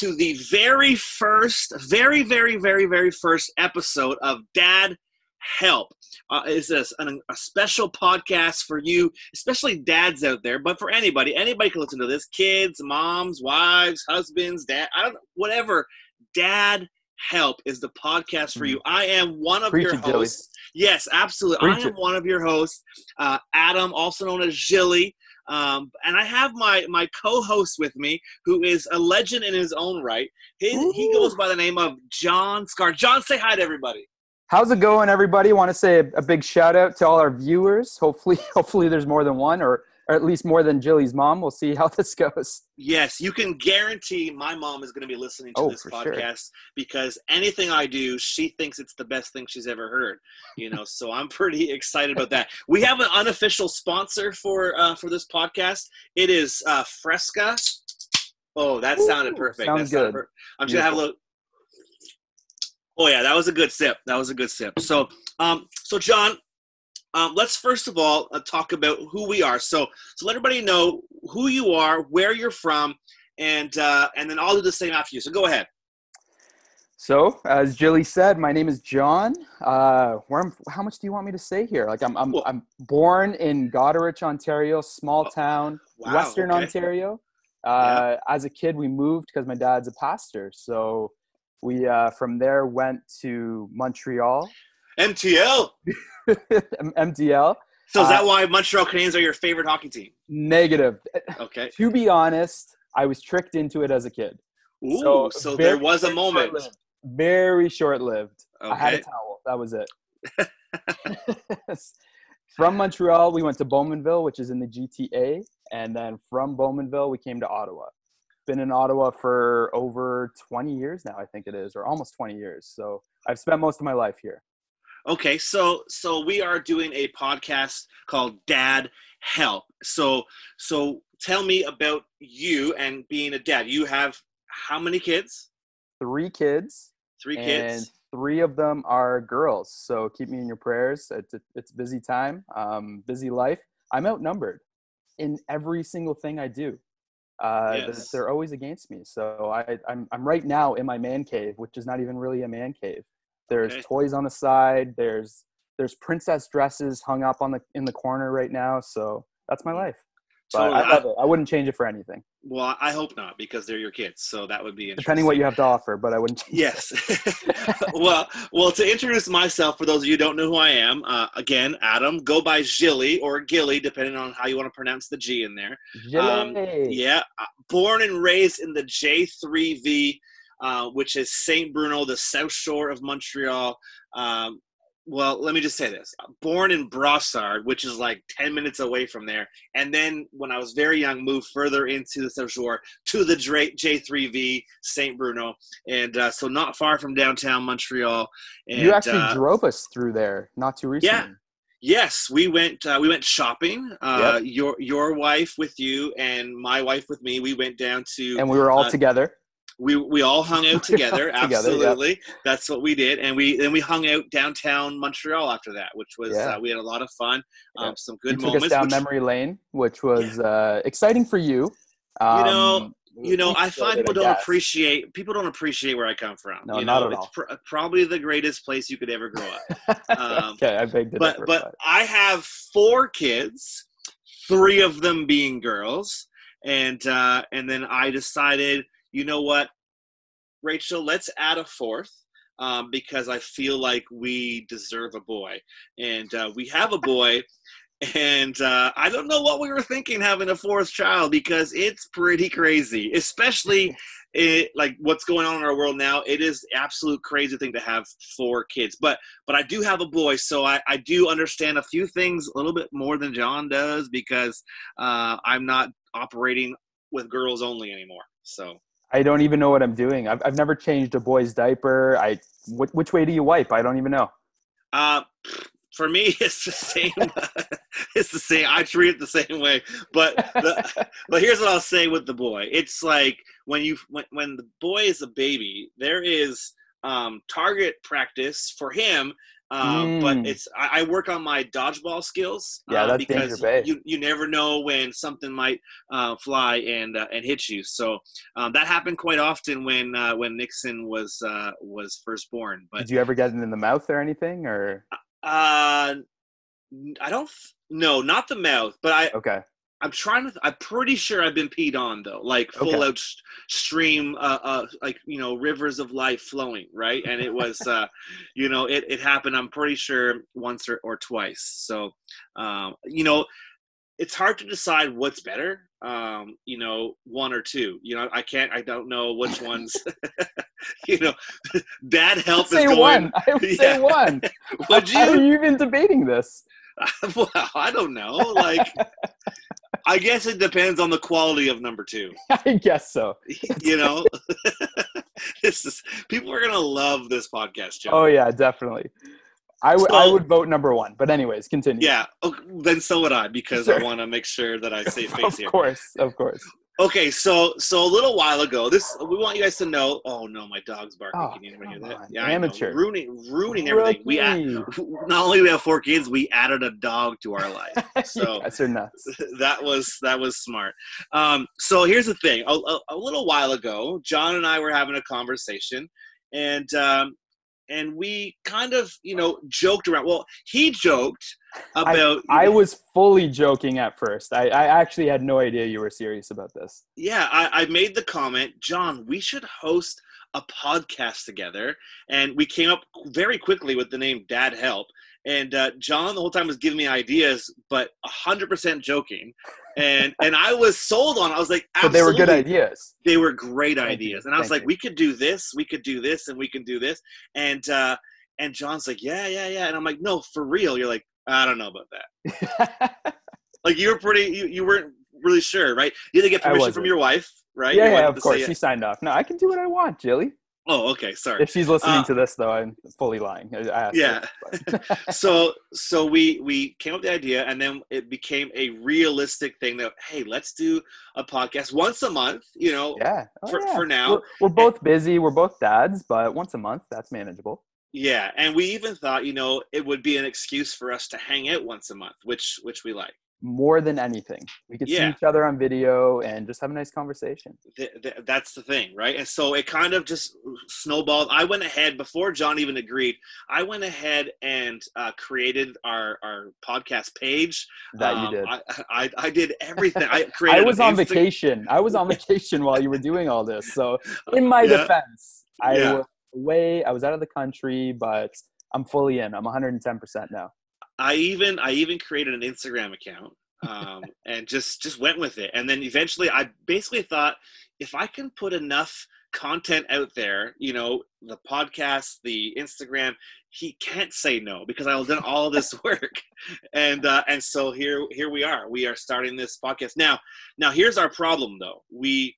to the very first, very, very, very, very first episode of Dad Help. Uh, is this an, a special podcast for you, especially dads out there, but for anybody? Anybody can listen to this: kids, moms, wives, husbands, dad, I don't know, whatever. Dad Help is the podcast for you. I am one of Preach your it, hosts. Yes, absolutely. Preach I am it. one of your hosts, uh, Adam, also known as Jilly. Um, and I have my my co-host with me, who is a legend in his own right. His, he goes by the name of John Scar. John, say hi to everybody. How's it going, everybody? Want to say a, a big shout out to all our viewers. Hopefully, hopefully there's more than one, or, or at least more than Jilly's mom. We'll see how this goes. Yes, you can guarantee my mom is going to be listening to Oh, this for sure. podcast because anything I do, she thinks it's the best thing she's ever heard. You know, so I'm pretty excited about that. We have an unofficial sponsor for uh, for this podcast. It is uh, Fresca. Oh, that sounded perfect. sounds That sounded good. per- I'm just gonna have a little. Oh yeah, that was a good sip. That was a good sip. So, um, so John, um, let's first of all uh, talk about who we are. So, so let everybody know who you are, where you're from, and uh, and then I'll do the same after you. So go ahead. So, as Jilly said, my name is John. Uh, where I'm, how much do you want me to say here? Like, I'm, I'm, I'm born in Goderich, Ontario, small Oh, town, Wow, Western okay. Ontario. Uh, As a kid, we moved because my dad's a pastor. So, we uh, from there went to Montreal, MTL. MTL. So is that Uh, why Montreal Canadiens are your favorite hockey team? Negative. Okay. To be honest, I was tricked into it as a kid. Ooh, So, so, very, there was a moment. short-lived. Very short lived. I had a towel. That was it. from Montreal, we went to Bowmanville, which is in the GTA. And then from Bowmanville, we came to Ottawa. Been in Ottawa for over 20 years now, I think it is, or almost 20 years. So I've spent most of my life here. Okay, so so we are doing a podcast called Dad Help. So so tell me about you and being a dad. You have how many kids? Three kids, Three kids. and three of them are girls. So keep me in your prayers. It's, it's busy time, um, busy life. I'm outnumbered in every single thing I do. Uh, they're- Yes. they're, always against me. So I, I'm, I'm right now in my man cave, which is not even really a man cave. There's Okay. toys on the side. There's there's princess dresses hung up on the in the corner right now. So that's my life. But Totally. I love it. I wouldn't change it for anything, Well, I hope not because they're your kids. So that would be depending what you have to offer. But I wouldn't. Change Yes. well, well, to introduce myself, for those of you who don't know who I am, uh, again, Adam, go by Gilly or Gilly, depending on how you want to pronounce the G in there. Um, Yeah, uh, born and raised in the J3V, uh, which is Saint Bruno, the South Shore of Montreal. Um, well, let me just say this: born in Brossard, which is like ten minutes away from there, and then when I was very young, moved further into the South Shore to the J3V Saint Bruno, and uh, so not far from downtown Montreal. And, you actually uh, drove us through there not too recently. Yeah. Yes, we went. Uh, we went shopping. Uh, Your your wife with you and my wife with me. We went down to. And we were all Uh, together. We we all hung out together. out together, yep. absolutely, that's what we did. And we then we hung out downtown Montreal after that, which was Yeah. uh, we had a lot of fun. Um, Yeah. Some You good took us down which, memory lane, which was uh, exciting for you. You know, Um, you know, I find people don't guess. appreciate people don't appreciate where I come from. No, you not know, at it's all. pr- probably the greatest place you could ever grow up. um, okay, I to but differ, but I have four kids, three of them being girls, and uh, and then I decided, you know what, Rachel, let's add a fourth. Um, because I feel like we deserve a boy, and uh, we have a boy, and uh, I don't know what we were thinking having a fourth child because it's pretty crazy, especially it, like what's going on in our world now. It is absolute crazy thing to have four kids, but but I do have a boy, so I, I do understand a few things a little bit more than John does because uh, I'm not operating with girls only anymore. So I don't even know what I'm doing. I've, I've never changed a boy's diaper. I wh- which way do you wipe? I don't even know. uh, for me, it's the same. it's the same. I treat it the same way. But the, but here's what I'll say with the boy. It's like when you when when the boy is a baby, there is um, target practice for him. Um, But Mm. it's I, I work on my dodgeball skills. Yeah, uh, that's because you you never know when something might uh, fly and uh, and hit you. So um, that happened quite often when uh, when Nixon was uh, was first born. But Did you ever get it in the mouth or anything? Or uh, I don't. f- No, not the mouth. But I okay, I'm trying to. I'm pretty sure I've been peed on though, like full Okay. out s- stream, uh, uh, like you know, rivers of life flowing, right? And it was, uh, you know, it, it happened. I'm pretty sure once or, or twice. So, um, you know, it's hard to decide what's better. Um, you know, one or two. You know, I can't. I don't know which ones. you know, bad say is going. one. I would Yeah. say one. Would How are you? you even debating this? well, I don't know. Like, I guess it depends on the quality of number two. I guess so. you know this is people are gonna love this podcast Joe. Oh yeah, definitely. I would I would vote number one. But anyways, continue. yeah okay, then so would i because i want to make sure that i of face here Of course, of course. Okay so so a little while ago this we want you guys to know oh no my dog's barking. Oh, can you hear that? on, yeah amateur. ruining ruining everything. We add, not only do we have four kids we added a dog to our life. So are nuts. that was that was smart. Um, so here's the thing: a, a, a little while ago, John and I were having a conversation, and um, and we kind of you know joked around. Well, he joked about I was fully joking at first. I, I actually had no idea you were serious about this. yeah. I, I made the comment, John, we should host a podcast together, and we came up very quickly with the name Dad Help. And uh, John the whole time was giving me ideas, but hundred percent joking, and and I was sold on. it. I was like, But they were good ideas. they were great Thank ideas you. and i was Thank like you. we could do this we could do this and we can do this and uh and john's like yeah yeah yeah and i'm like no for real you're like i don't know about that like you were pretty you, you weren't really sure right you had to get permission from your wife right yeah, yeah, of say course. She signed off. No, I can do what I want, Jilly. Oh okay sorry If she's listening Uh, to this, though, I'm fully lying. Her, yeah so so we we came up with the idea and then it became a realistic thing that hey let's do a podcast once a month you know yeah. Oh, for- yeah. for now. We're, we're both busy. We're both dads, but once a month, that's manageable. Yeah, and we even thought, you know, it would be an excuse for us to hang out once a month, which which we like. More than anything, we could Yeah. see each other on video and just have a nice conversation. Th- th- that's the thing, right? And so it kind of just snowballed. I went ahead before John even agreed. I went ahead and uh, created our our podcast page. That Um, you did. I, I I did everything. I created. I was on Insta- vacation. I was on vacation while you were doing all this. So, in my Yeah. defense, I Yeah. was away. I was out of the country, but I'm fully in. I'm 110% now. I even I even created an Instagram account um, and just just went with it. And then eventually, I basically thought if I can put enough content out there, you know, the podcast, the Instagram, he can't say no because I've done all this work. And uh, and so here here we are. We are starting this podcast now. Now here's our problem though. We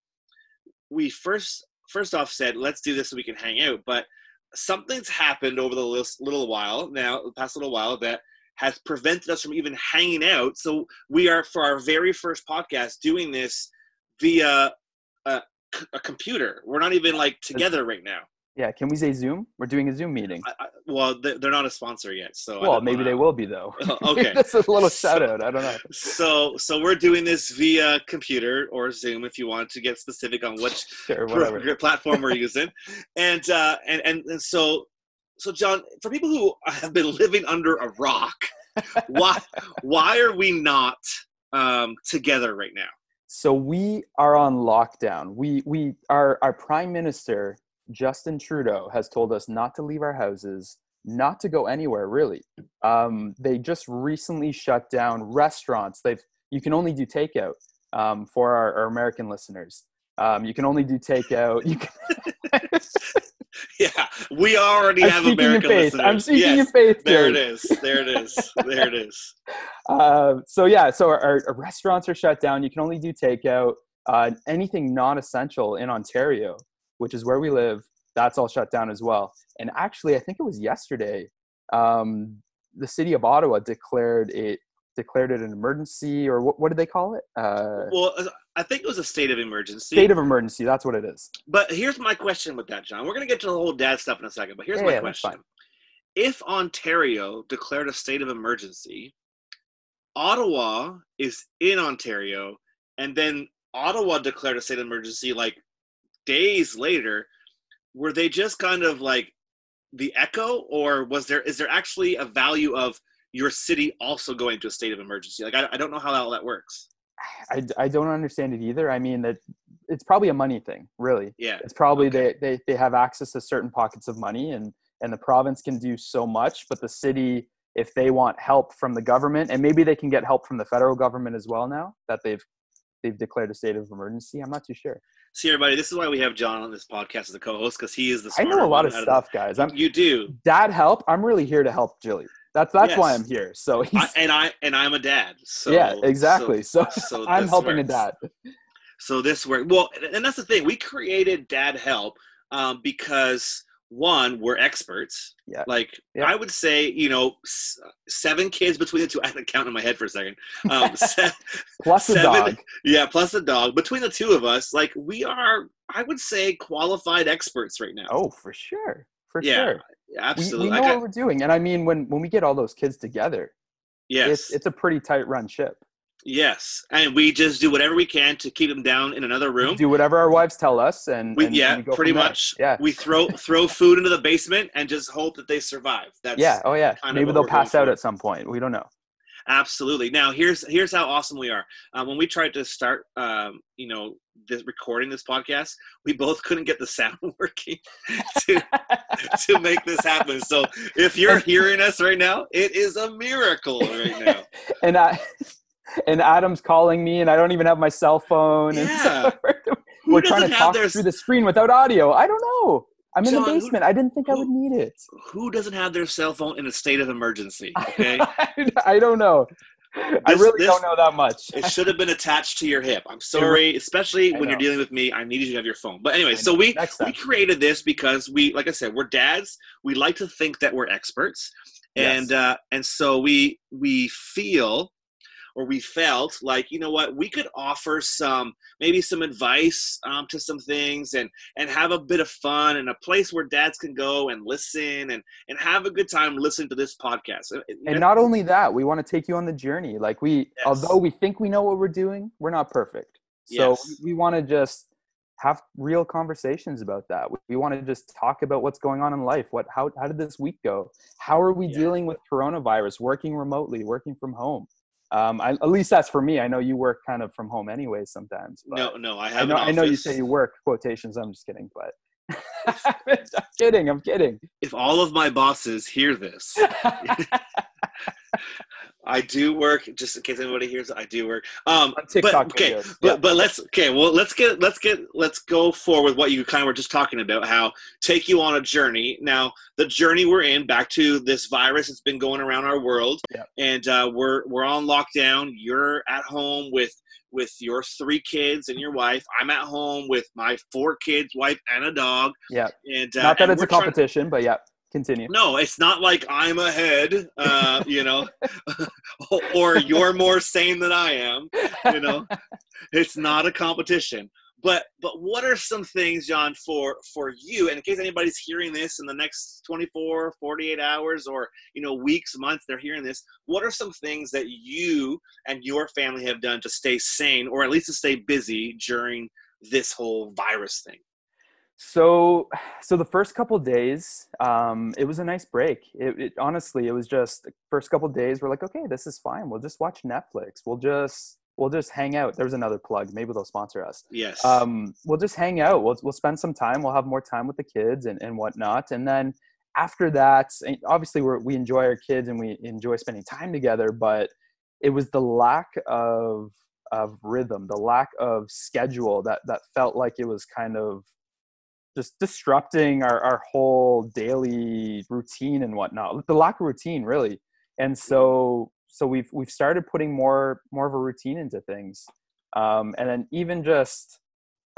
we first first off said let's do this so we can hang out, but something's happened over the lis- little while now, the past little while that has prevented us from even hanging out. So we are for our very first podcast doing this via a computer. We're not even like together right now. Yeah, can we say Zoom? We're doing a Zoom meeting. I, I, well, they- they're not a sponsor yet, so Well, maybe wanna- they will be though. Okay. That's a little So- out. I don't know. So, so we're doing this via computer or Zoom, if you want to get specific on which Sure, platform we're using, and uh, and and and so, so John, for people who have been living under a rock, why why are we not um, together right now? So we are on lockdown. We we our our prime minister Justin Trudeau has told us not to leave our houses, not to go anywhere really. Um, they just recently shut down restaurants. They've you can only do takeout um, for our, our American listeners. Um, you can only do takeout. You can, Yeah, we already I'm have in American listeners. I'm speaking in yes, faith. there it Jerry. There it is. There it is. Uh, so yeah, so our, our restaurants are shut down. You can only do takeout. Uh, anything non-essential in Ontario, which is where we live, that's all shut down as well. And actually, I think it was yesterday, um, the city of Ottawa declared a declared it an emergency, or what, what did they call it? Uh, Well, I think it was a state of emergency. state of emergency. That's what it is. But here's my question with that, John. We're going to get to the whole dad stuff in a second, but here's Yeah, my yeah, question. If Ontario declared a state of emergency, Ottawa is in Ontario, and then Ottawa declared a state of emergency like days later, were they just kind of like the echo, or was there is there actually a value of your city also going to a state of emergency? Like I, I don't know how all that works. I, I don't understand it either. I mean that it's probably a money thing, really. Yeah. It's probably Okay. they, they they have access to certain pockets of money, and and the province can do so much, but the city, if they want help from the government, and maybe they can get help from the federal government as well now that they've they've declared a state of emergency. I'm not too sure. See everybody, this is why we have John on this podcast as a co-host because he is the I know a lot of stuff, guys. I'm you do. dad help. I'm really here to help Jilly. That's that's why I'm here. So he's, I, and I and I'm a dad. So yeah, exactly. So, so I'm this helping a dad. So this work well, and that's the thing. We created Dad Help um, because one, we're experts. Yeah. Like Yeah. I would say, you know, s- seven kids between the two. I had to count in my head for a second. Um, se- Plus a dog. yeah, plus a dog. Between the two of us, like we are, I would say, qualified experts right now. Oh, for sure, for Yeah, sure. We, absolutely. we know Like what we're doing and i mean when when we get all those kids together yes, it's it's a pretty tight run ship yes, and we just do whatever we can to keep them down in another room. do whatever our wives tell us and, We, and- yeah, and we pretty much. yeah We throw throw food into the basement and just hope that they survive. That's yeah oh yeah maybe they'll pass out for. at some point we don't know absolutely. Now here's here's how awesome we are. Uh, when we tried to start, um, you know, this recording this podcast, we both couldn't get the sound working to to make this happen. So if you're hearing us right now, it is a miracle right now. and i and adam's calling me and i don't even have my cell phone and Yeah. so we're, we're trying to talk their through the screen without audio i don't know i'm in John, the who- basement i didn't think i would need it who doesn't have their cell phone in a state of emergency? Okay. i don't know i really this- don't know that much It should have been attached to your hip. I'm sorry, especially when you're dealing with me. I needed you to have your phone. But anyway, so we we created this because we, like I said, we're dads. We like to think that we're experts, and Yes. uh, and so we we feel or we felt like you know what we could offer some maybe some advice um, to some things and and have a bit of fun and a place where dads can go and listen and and have a good time listening to this podcast. And not only that we want to take you on the journey. Like we Yes. although we think we know what we're doing we're not perfect. So Yes. we want to just have real conversations about that. We, we want to just talk about what's going on in life. What how, how did this week go? How are we Yeah. dealing with coronavirus working remotely working from home um, I, at least that's for me. I know you work kind of from home anyway sometimes no no i i have know an i know you say you work quotations i'm just kidding but i'm kidding i'm kidding. If all of my bosses hear this I do work. Just in case anybody hears, it, I do work. Um, On TikTok but okay, videos, but yeah. but let's okay. Well, let's get let's get let's go forward with what you kind of were just talking about. How take you on a journey. Now, the journey we're in, back to this virus that's been going around our world, Yeah. and uh, we're we're on lockdown. You're at home with with your three kids and your wife. I'm at home with my four kids, wife, and a dog. yeah And uh, not that it's a competition but yeah continue no, it's not like I'm ahead, uh, you know, or you're more sane than I am. You know, it's not a competition. But but what are some things, John, for for you, and in case anybody's hearing this in the next 24, 48 hours, or you know, weeks, months, they're hearing this. What are some things that you and your family have done to stay sane, or at least to stay busy during this whole virus thing? So, so the first couple days, um, it was a nice break. It, it honestly, it was just the first couple days. We're like, okay, this is fine. We'll just watch Netflix. We'll just, we'll just hang out. There's another plug. Maybe they'll sponsor us. Yes. Um, we'll just hang out. We'll, we'll spend some time. We'll have more time with the kids and, and whatnot. And then after that, obviously we're, we enjoy our kids and we enjoy spending time together, but it was the lack of, of rhythm, the lack of schedule that, that felt like it was kind of just disrupting our, our whole daily routine and whatnot the lack of routine really. And so so we've we've started putting more more of a routine into things. Um, and then even just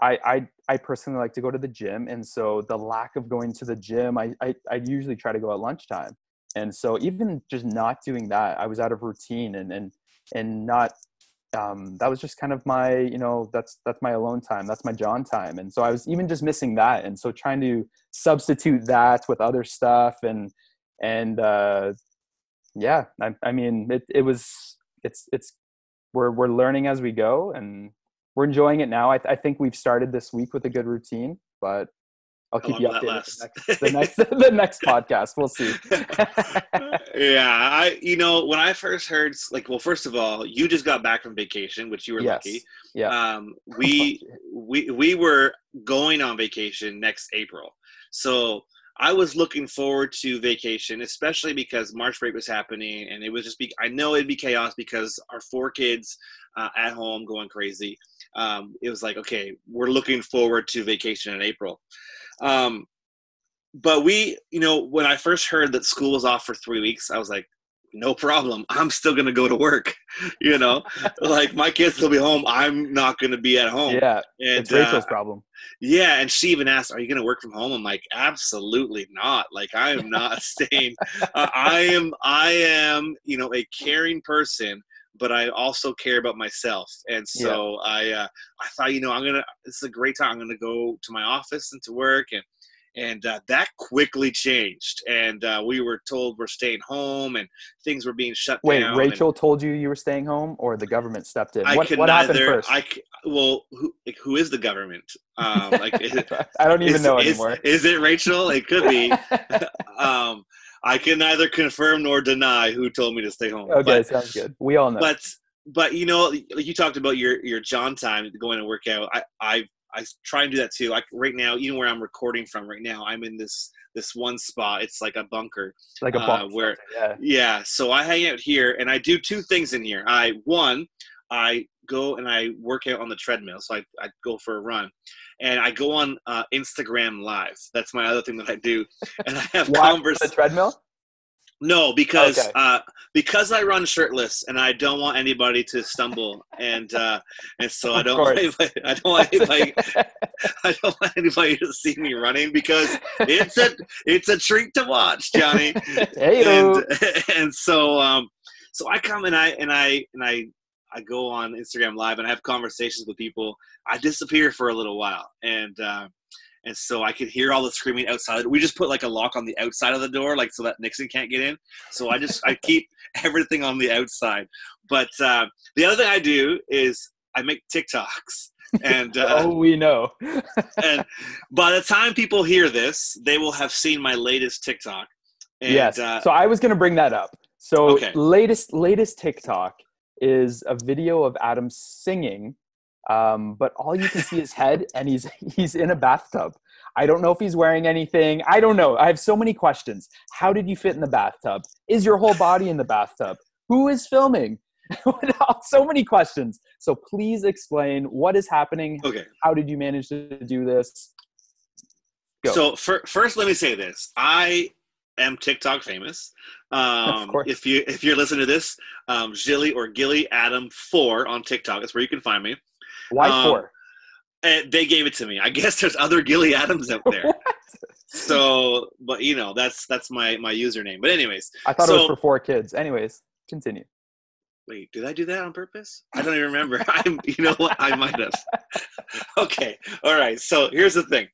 I, I i personally like to go to the gym. And so the lack of going to the gym i i, I usually try to go at lunchtime. And so even just not doing that i was out of routine and and and not um, that was just kind of my you know that's that's my alone time that's my john time. And so i was even just missing that and so trying to substitute that with other stuff and and uh yeah i, I mean it, it was it's it's we're we're learning as we go and we're enjoying it now. I, I think we've started this week with a good routine but I'll keep you updated. The next, the next, the next podcast, we'll see. yeah, I, you know, when I first heard, like, well, first of all, you just got back from vacation, which you were yes. lucky. Yeah. Um, we, we, we were going on vacation next April, so I was looking forward to vacation, especially because March break was happening, and it was just be. I know it'd be chaos because our four kids uh, at home going crazy. Um, it was like, okay, we're looking forward to vacation in April. Um, but we, you know, when I first heard that school was off for three weeks, I was like, no problem. I'm still gonna go to work. You know, like my kids will be home. I'm not gonna be at home. Yeah, and, it's Rachel's uh, problem. Yeah, and she even asked, "Are you gonna work from home?" I'm like, absolutely not. Like I am not staying. Uh, I am. I am. You know, a caring person but I also care about myself. And so yeah. I uh, I thought, you know, I'm gonna this is a great time. I'm gonna go to my office and to work. And and uh, that quickly changed. And uh, we were told we're staying home and things were being shut wait down Wait, rachel and, told you you were staying home or the government stepped in? I what, could what neither, happened first? I, well who, like, who is the government? Um, like i don't even is, know is, anymore. is it rachel? It could be. Um, i can neither confirm nor deny who told me to stay home okay but, sounds good we all know but but you know, like you talked about your your John time going to work out. I I I try and do that too. Like right now, even where I'm recording from right now, I'm in this this one spot. It's like a bunker, like a bunker. Uh, where yeah. yeah. So I hang out here, and I do two things in here. I one, I go and I work out on the treadmill. So I I go for a run, and I go on uh, Instagram Live. That's my other thing that I do, and I have conversations. The treadmill. No, because okay. uh, because I run shirtless and I don't want anybody to stumble, and uh, and so I don't want anybody, I don't want anybody I don't want anybody to see me running because it's a it's a treat to watch, Johnny. and, and so um, so I come and I and I and I I go on Instagram Live and I have conversations with people. I disappear for a little while, and uh, and so I could hear all the screaming outside. We just put like a lock on the outside of the door, like so that Nixon can't get in. So I just I keep everything on the outside. But uh, the other thing I do is I make TikToks. And uh, oh, we know. and by the time people hear this, they will have seen my latest TikTok. And, yes. Uh, so I was going to bring that up. So okay. latest latest TikTok is a video of Adam singing um, but all you can see is head and he's he's in a bathtub. I don't know if he's wearing anything. I don't know. I have so many questions. How did you fit in the bathtub? Is your whole body in the bathtub? Who is filming? So many questions. So please explain what is happening. Okay. How did you manage to do this? Go. so for, first let me say this. I am tiktok famous um, if you if you're listening to this um, Gilly or Gilly Adam four on TikTok, that's where you can find me. Why um, four? And they gave it to me. I guess there's other Gilly Adams out there. so, but you know, that's that's my my username. But anyways, I thought so, it was for four kids. Anyways, continue. Wait, did I do that on purpose? I don't even remember. I'm, you know what? I might have. okay, all right. So here's the thing.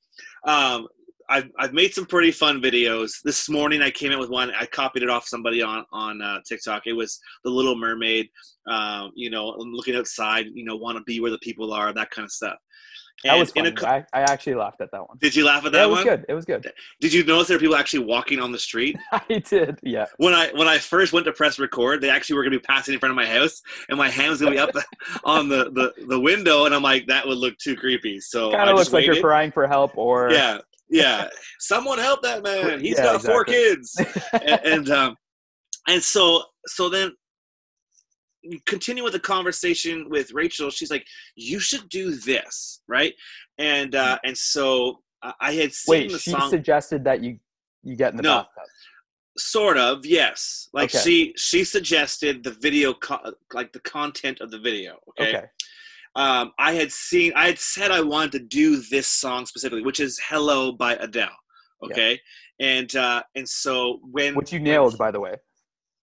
Um, I've, I've made some pretty fun videos. This morning I came in with one. I copied it off somebody on on uh, TikTok. It was the Little Mermaid. Um, you know, looking outside. You know, want to be where the people are. That kind of stuff. And that was funny. A, I, I actually laughed at that one. Did you laugh at that yeah, it was one? good. It was good. Did you notice there were people actually walking on the street? I did. Yeah. When I when I first went to press record, they actually were going to be passing in front of my house, and my hand was going to be up on the, the the window, and I'm like, that would look too creepy. So kind of looks like you're crying for help, or yeah, yeah, someone help that man. He's yeah, got exactly. four kids, and, and um, and so so then continue with the conversation with Rachel. She's like, "You should do this, right?" And uh, mm. and so I had seen Wait, she song. suggested that you you get in the no, bathtub. Sort of, yes. Like okay. she she suggested the video, co- like the content of the video. Okay. okay um, I had seen, I had said I wanted to do this song specifically, which is "Hello" by Adele. Okay, yeah. and uh, and so when which you nailed, by the way.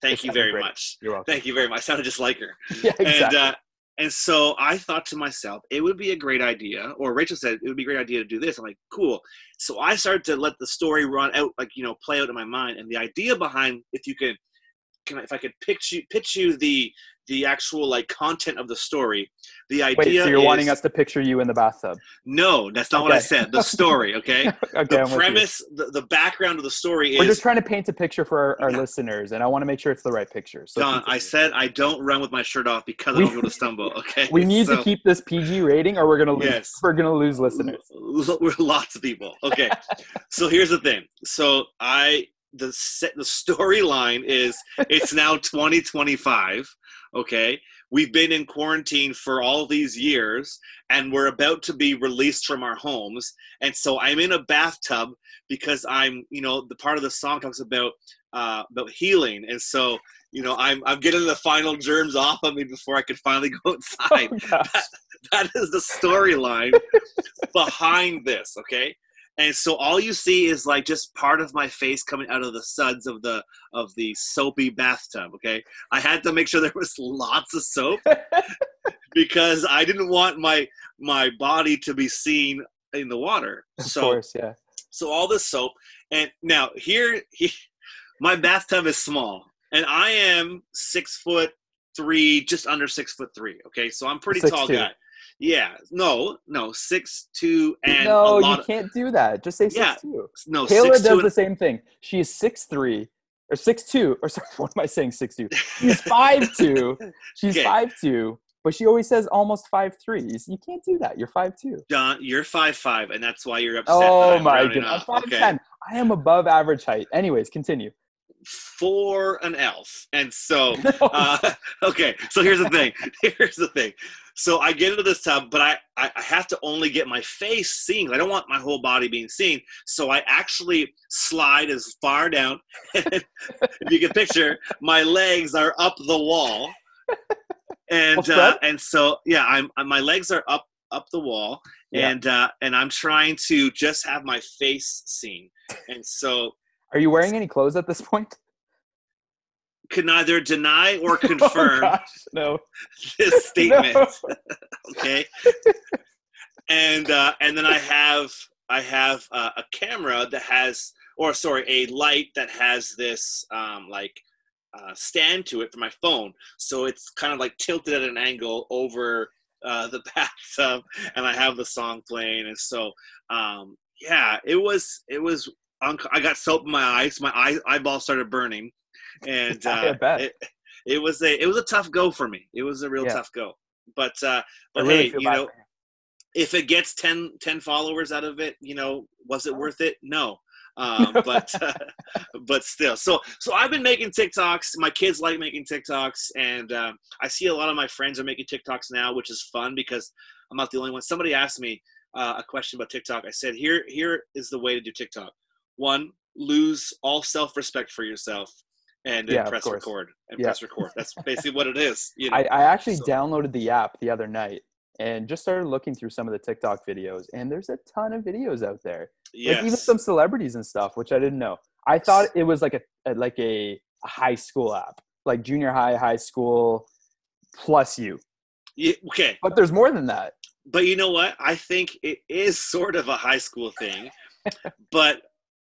Thank you very great. much. You're welcome. Thank you very much. I sounded just like her. Yeah, exactly. And uh, and so I thought to myself, it would be a great idea. Or Rachel said it would be a great idea to do this. I'm like, cool. So I started to let the story run out, like you know, play out in my mind. And the idea behind, if you could, can I, if I could pitch you, pitch you the the actual like content of the story. The idea. Wait, so you're is, wanting us to picture you in the bathtub? No, that's not what I said. The story, okay. okay, the I'm premise, the, the background of the story is We're just trying to paint a picture for our, our Yeah. listeners, and I want to make sure it's the right picture. So Don, I said I don't run with my shirt off because I We- don't go to stumble. Okay, we need So- to keep this PG rating, or we're gonna lose. Yes. We're gonna lose listeners. We're lots of people. Okay, so here's the thing. So I the set the storyline is it's now 2025. Okay, we've been in quarantine for all these years, and we're about to be released from our homes. And so I'm in a bathtub because I'm, you know, the part of the song talks about uh, about healing, and so you know I'm I'm getting the final germs off of me before I can finally go outside Oh, gosh. that is the storyline behind this okay and so all you see is like just part of my face coming out of the suds of the of the soapy bathtub okay i had to make sure there was lots of soap because i didn't want my my body to be seen in the water of so course, yeah. so all this soap and now here he, my bathtub is small and i am six foot three just under six foot three okay so i'm pretty Six tall two. guy yeah no no six two and no, you of, can't do that. Just say six Yeah. two. no Kayla six does the same thing. She is six three or six two or sorry, what am I saying? Six two. She's five two. She's Okay. five two, but she always says almost five three. You can't do that. You're five two. John, you're five five, and that's why you're upset. Oh my goodness. I'm five okay? ten. I am above average height. Anyways, continue. For an elf, and so uh, okay so here's the thing here's the thing so i get into this tub but I, I i have to only get my face seen i don't want my whole body being seen. So i actually slide as far down. If you can picture my legs are up the wall. And uh, and so yeah i'm uh, my legs are up up the wall. Yeah. and uh and i'm trying to just have my face seen. And so Are you wearing any clothes at this point? Can neither deny or Oh, confirm gosh, no. this statement. No. okay. And uh and then i have i have uh, a camera that has or sorry a light that has this um like uh, stand to it for my phone. So it's kind of like tilted at an angle over uh, the bathtub and i have the song playing. And so um yeah it was it was unc- i got soap in my eyes. My eye eyeball started burning and uh, it, it was a it was a tough go for me it was a real Yeah. tough go but uh but really hey you know if it gets 10, 10 followers out of it, you know, was it worth it? No. Um, but uh, but still, so so I've been making TikToks. My kids like making TikToks, and um, I see a lot of my friends are making TikToks now, which is fun because I'm not the only one. Somebody asked me uh, a question about TikTok. I said, here here is the way to do TikTok. One, lose all self respect for yourself, and then Yeah, press record and Yeah. press record. That's basically what it is. You know? I, I actually So- downloaded the app the other night and just started looking through some of the TikTok videos, and there's a ton of videos out there. yes. Like even some celebrities and stuff, which I didn't know. I thought it was like a, a like a, a high school app, like junior high, high school, plus you. Yeah, okay. But there's more than that. But you know what? I think it is sort of a high school thing, but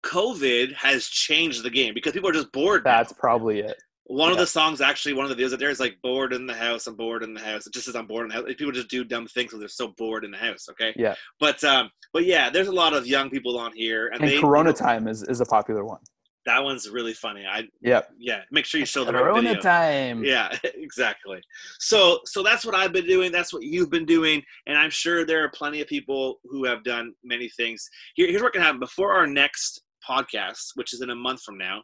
COVID has changed the game because people are just bored. now. That's probably it. one of the songs, actually, one of the videos out there is like "bored in the house." I'm bored in the house. It just says I'm bored in the house. People just do dumb things because they're so bored in the house. Okay. Yeah. But um, but yeah, there's a lot of young people on here, and, And they Corona you know, time is, is a popular one. That one's really funny. I yeah yeah. Make sure you show the right Corona video. time. Yeah, exactly. So so that's what I've been doing. That's what you've been doing, and I'm sure there are plenty of people who have done many things. Here, here's what can happen before our next podcast, which is in a month from now.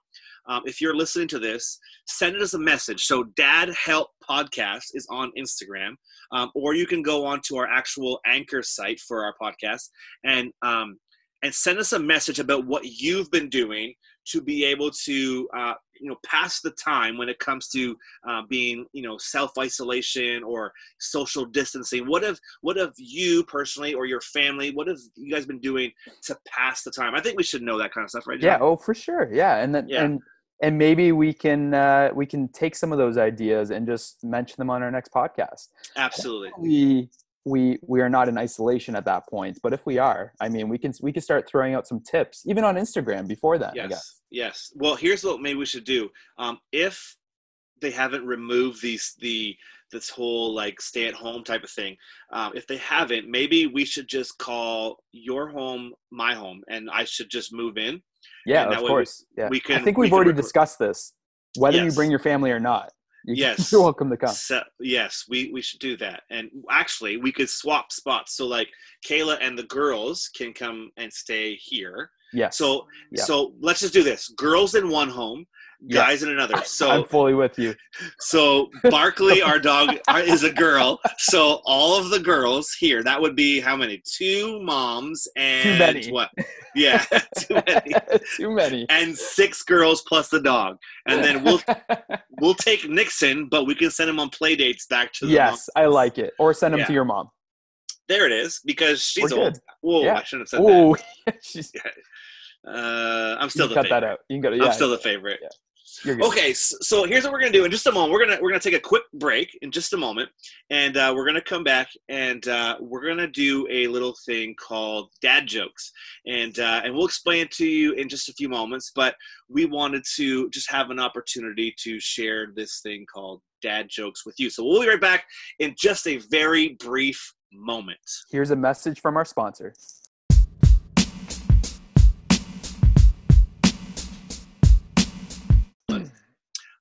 Um, if you're listening to this, send us a message. So Dad Help Podcast is on Instagram, um, or you can go on to our actual anchor site for our podcast and um, and send us a message about what you've been doing to be able to uh, you know pass the time when it comes to uh, being you know self isolation or social distancing what have what have you personally or your family what have you guys been doing to pass the time i think we should know that kind of stuff right Yeah. John? Oh, for sure. Yeah. And then Yeah. and and maybe we can uh, we can take some of those ideas and just mention them on our next podcast. Absolutely. We we we are not in isolation at that point, but if we are, I mean, we can we can start throwing out some tips even on Instagram before that. Yes. Yes. Well, here's what maybe we should do. Um, if they haven't removed these the this whole like stay at home type of thing, um, if they haven't, maybe we should just call your home my home, and I should just move in. Yeah, of way we- course. yeah. we can- I think we we've can already record- discussed this. Whether you bring your family or not, Yes. you're welcome to come. So, yes, we, we should do that. And actually, we could swap spots. So, like, Kayla and the girls can come and stay here. Yes. So, Yeah. so let's just do this: girls in one home, Yeah. guys in another. I'm So, fully with you. so Barkley, our dog, is a girl. So, all of the girls here. That would be how many? Two moms and too many. what? Yeah, too many. Too many. And six girls plus the dog, and then we'll we'll take Nixon, but we can send him on play dates back to the mom. yes, I like it. Or send him Yeah. to your mom. There it is, because she's old. Whoa, Yeah. I shouldn't have said Oh, she's that. Uh, I'm still the cut that favorite. out. You can go. I'm still the favorite. Yeah. Okay, so, so here's what we're gonna do. In just a moment, we're gonna we're gonna take a quick break in just a moment, and uh, we're gonna come back and uh, we're gonna do a little thing called dad jokes, and uh, and we'll explain it to you in just a few moments. But we wanted to just have an opportunity to share this thing called dad jokes with you. So we'll be right back in just a very brief moment. Here's a message from our sponsor.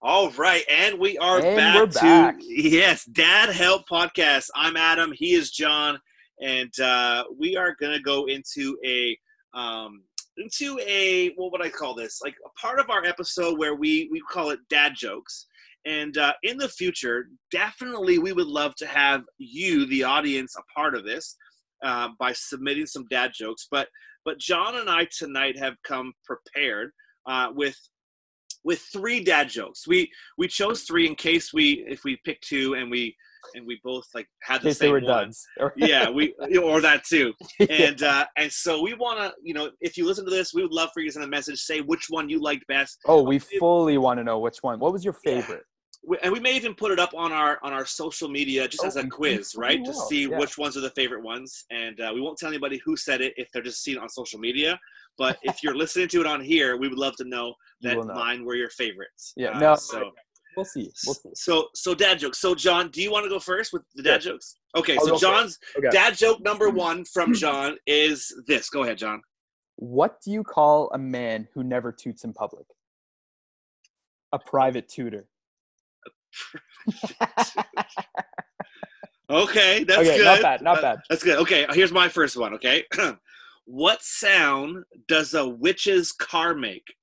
All right, and we are And back we're to yes, Dad Help Podcast. I'm Adam. He is John, and uh, we are gonna go into a um, into a what would I call this? Like a part of our episode where we we call it dad jokes. And uh, in the future, definitely we would love to have you, the audience, a part of this uh, by submitting some dad jokes. But but John and I tonight have come prepared uh, with with three dad jokes. We we chose three in case we if we pick two and we and we both like had the case they same were one. duds. Yeah, we or that too. Yeah. And uh, and so we want to, you know, if you listen to this, we would love for you to send a message, say which one you liked best, oh, we fully want to know which one. What was your Yeah. favorite? We- and we may even put it up on our on our social media just Oh, as a quiz, right, to see yeah. which ones are the favorite ones. And uh, we won't tell anybody who said it if they're just seeing it on social media. But if you're listening to it on here, we would love to know that know. mine were your favorites. Yeah, Uh, no, So. We'll see. We'll see. So so dad jokes. So John, do you want to go first with the dad jokes? Okay, I'll so. John's Okay. dad joke number one from John is this. Go ahead, John. What do you call a man who never toots in public? A private tutor. Okay, that's okay, good. not bad, not bad. That's good. Okay, here's my first one. Okay, what sound does a witch's car make?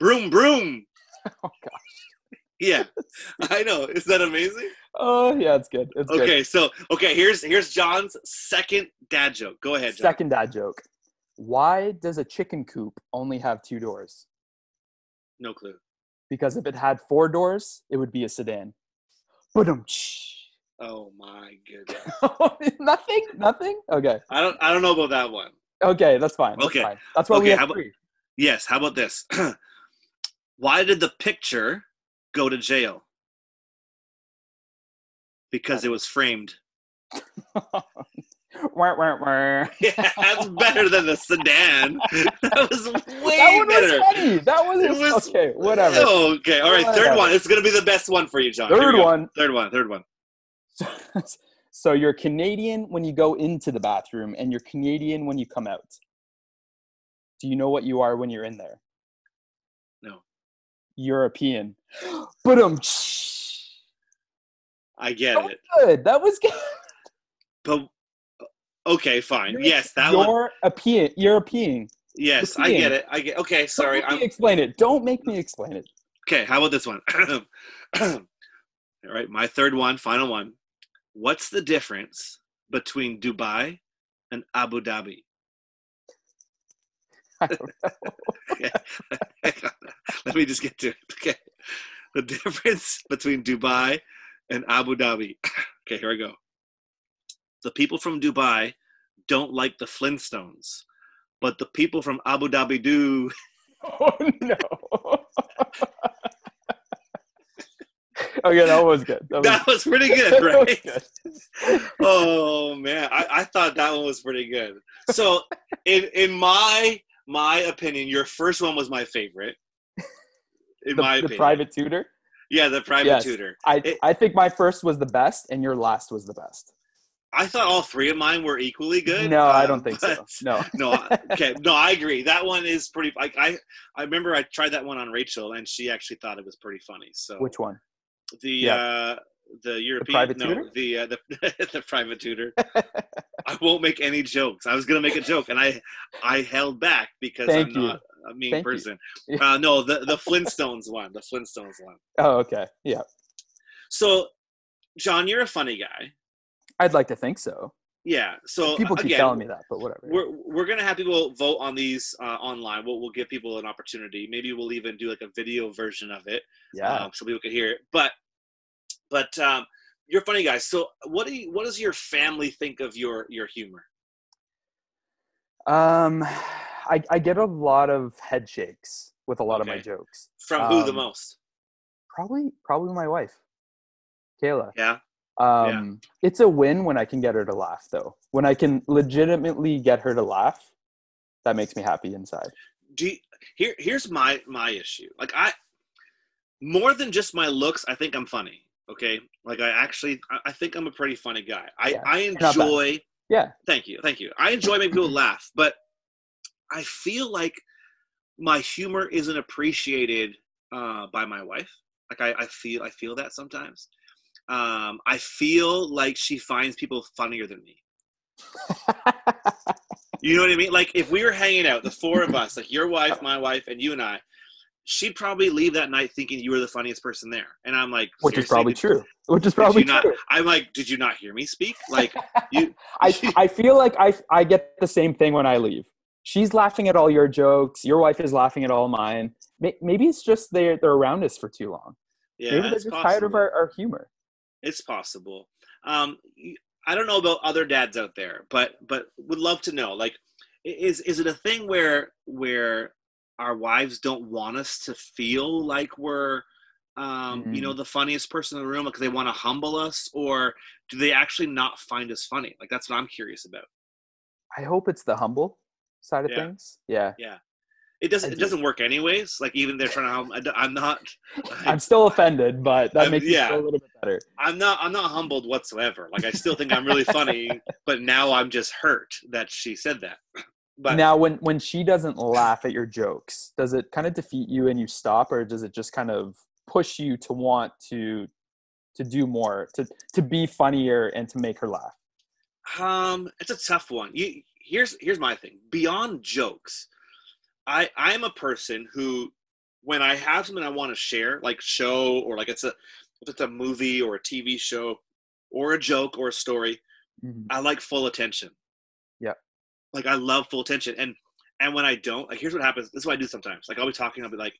Broom, broom. Oh gosh. Yeah, I know. Is that amazing? Oh yeah, it's good. It's good. Okay, so okay, here's here's John's second dad joke. Go ahead, John. Second dad joke. Why does a chicken coop only have two doors? No clue. Because if it had four doors, it would be a sedan. Boom. Oh my goodness. nothing. Nothing. Okay. I don't I don't know about that one. Okay, that's fine. That's Okay. fine. That's why we Okay, have how about- three. Yes. How about this? Why did the picture go to jail? Because it was framed. Wah, wah, wah. Yeah, that's better than the sedan. That was way better. that one better. was funny. That was, It was- okay. Whatever. Oh, okay, all right. Third one. It's gonna be the best one for you, John. We Third go. one. Third one. Third one. So you're Canadian when you go into the bathroom, and you're Canadian when you come out. Do you know what you are when you're in there? No. European. But um, I get that was it. good. That was good. But okay, fine. You're- Yes, that one. European. European. Yes, I get it. I get. Okay, sorry. Don't I'm me explain it. Don't make me explain it. okay. How about this one? all right, my third one, final one. What's the difference between Dubai and Abu Dhabi? I don't know. Let me just get to it. Okay. The difference between Dubai and Abu Dhabi. Okay, here I go. The people from Dubai don't like the Flintstones, but the people from Abu Dhabi do. Oh no. Okay, that was good. That was, That was pretty good, right? good. oh man, I, I thought that one was pretty good. So, in in my my opinion, your first one was my favorite. In The, my the private tutor. yeah, the private Yes. tutor. I It- I think my first was the best, and your last was the best. I thought all three of mine were equally good. No, I uh, don't think so. No. no I- okay no i agree that one is pretty like i i remember i tried that one on rachel and she actually thought it was pretty funny so Which one? The yeah. uh the european private no tutor? the uh, the, the private tutor i won't make any jokes i was gonna make a joke and i i held back because Thank i'm you. not a mean Thank person uh no the the flintstones one the flintstones one Oh, okay. Yeah. so john you're a funny guy I'd like to think so. yeah so People keep again, telling me that, but whatever. we're we're gonna have people vote on these uh, online. We'll we'll give people an opportunity. Maybe we'll even do like a video version of it, yeah. um, so people can hear it. But but um, you're funny guys. So what do you what does your family think of your your humor? Um, I, I get a lot of head shakes with a lot of my jokes. From who the Um, most? Probably, probably my wife, Kayla. Yeah. Um, it's a win when I can get her to laugh, though. When I can legitimately get her to laugh, that makes me happy inside. Do you, here here's my my issue. Like I more than just my looks, I think I'm funny. Okay, like I actually I, think I'm a pretty funny guy. I Yeah, I enjoy. Yeah. Thank you, thank you. I enjoy making people laugh, but I feel like my humor isn't appreciated uh, by my wife. Like I, I feel I feel that sometimes. Um, I feel like she finds people funnier than me. You know what I mean? Like if we were hanging out, the four of us, like your wife, my wife, and you and I, she'd probably leave that night thinking you were the funniest person there. And I'm like, Which is probably true. Which is probably not, true. I'm like, did you not hear me speak? Like you, I, I feel like I, I get the same thing when I leave. She's laughing at all your jokes. Your wife is laughing at all mine. Maybe it's just they're, they're around us for too long. yeah, Maybe they're just possible. tired of our, our humor. It's possible. Um, I don't know about other dads out there, but but would love to know. Like, is is it a thing where where our wives don't want us to feel like we're um, you Mm. know the funniest person in the room because they want to humble us, or do they actually not find us funny? Like that's what I'm curious about. I hope it's the humble side of Yeah. things. Yeah. Yeah it doesn't it doesn't work anyways. Like even they're trying to help. I'm not. I'm still offended, but that I'm- makes yeah. a little bit better. I'm not I'm not humbled whatsoever. Like I still think I'm really funny, but now I'm just hurt that she said that. But now, when when she doesn't laugh at your jokes, does it kind of defeat you and you stop, or does it just kind of push you to want to to do more, to to be funnier, and to make her laugh? um it's a tough one. You here's here's my thing. Beyond jokes, I I'm a person who when I have something I want to share, like show or like it's a if it's a movie or a TV show or a joke or a story, Mhm. I like full attention. Yeah. Like I love full attention. And and when I don't, like here's what happens. This is what I do sometimes. Like I'll be talking, I'll be like,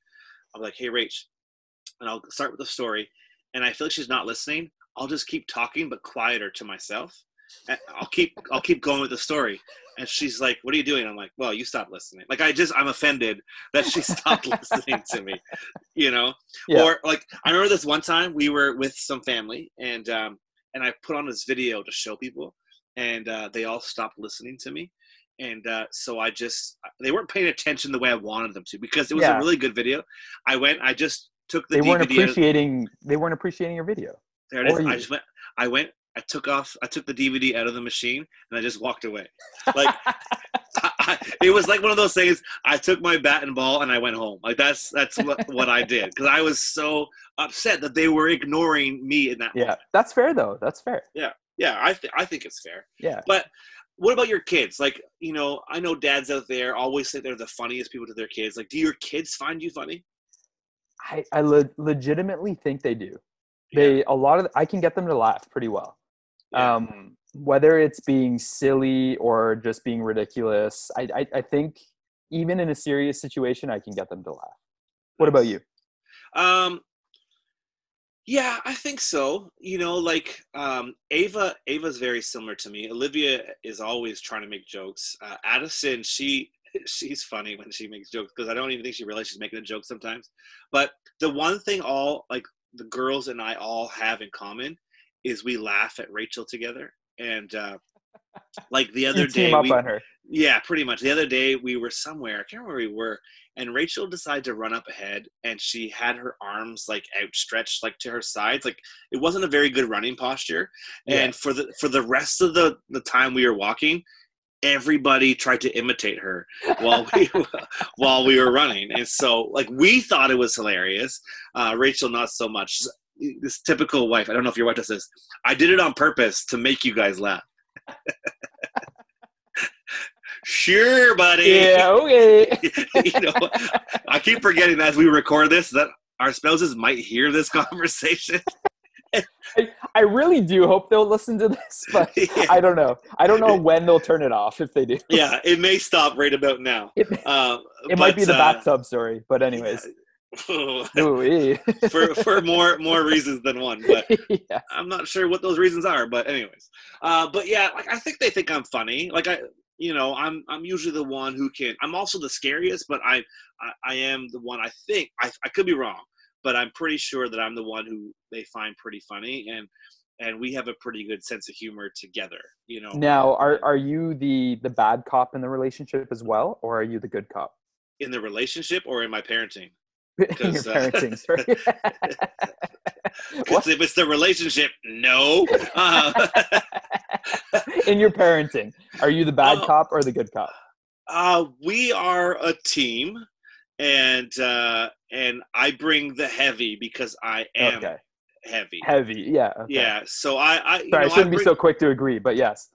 I'll be like, hey Rach, and I'll start with the story, and I feel like she's not listening. I'll just keep talking but quieter to myself. And I'll keep I'll keep going with the story. And she's like, What are you doing? I'm like, Well, you stopped listening. Like I just I'm offended that she stopped listening to me. You know? Yeah. Or like I remember this one time we were with some family and um and I put on this video to show people, and uh, they all stopped listening to me. And uh, so I just, they weren't paying attention the way I wanted them to because it was Yeah. a really good video. I went, I just took the they weren't of- appreciating. They weren't appreciating your video. there it is. or I you. just went, I went, I took off, I took the DVD out of the machine and I just walked away. Like, I, it was like one of those things. I took my bat and ball and I went home. Like that's that's what, what I did because I was so upset that they were ignoring me in that. yeah, that's fair though. That's fair. Yeah. Yeah, I th- I think it's fair. Yeah. But what about your kids? Like, you know, I know dads out there always say they're the funniest people to their kids. Like, do your kids find you funny? I, I le- legitimately think they do. They a lot of I can get them to laugh pretty well. Yeah. Um, whether it's being silly or just being ridiculous, I, I I think even in a serious situation, I can get them to laugh. What about you? Um, yeah, I think so. You know, like um, Ava. Ava's very similar to me. Olivia is always trying to make jokes. Uh, Addison, she she's funny when she makes jokes because I don't even think she realizes she's making a joke sometimes. But the one thing all like the girls and I all have in common is we laugh at Rachel together. And uh, like the other day, we, yeah, pretty much. The other day we were somewhere. I can't remember where we were, and Rachel decided to run up ahead, and she had her arms like outstretched, like to her sides. Like it wasn't a very good running posture. And for the for the rest of the the time we were walking, everybody tried to imitate her while we while we were running, and so like we thought it was hilarious. Uh, Rachel, not so much. This typical wife. I don't know if your wife does this. I did it on purpose to make you guys laugh. Sure, buddy. Yeah, okay. you know, I keep forgetting as we record this that our spouses might hear this conversation. I really do hope they'll listen to this, but yeah. I don't know. I don't know when they'll turn it off if they do. Yeah, it may stop right about now. It, Uh, it might be but, the uh, bathtub story, but anyways. for for more more reasons than one, but yeah. I'm not sure what those reasons are. But anyways, uh, but yeah, like I think they think I'm funny. Like I, you know, I'm I'm usually the one who can. I'm also the scariest, but I I, I am the one. I think I I could be wrong, but I'm pretty sure that I'm the one who they find pretty funny, and and we have a pretty good sense of humor together. You know. Now, are are you the the bad cop in the relationship as well, or are you the good cop in the relationship or in my parenting. your uh, parenting? Sorry. Because if it's the relationship, no. Uh, in your parenting, are you the bad Oh. cop or the good cop? uh, we are a team, and uh, and I bring the heavy because I am Okay, heavy. heavy. Yeah. Okay. Yeah. So I, I, you Sorry, I shouldn't be bring- so quick to agree, but yes.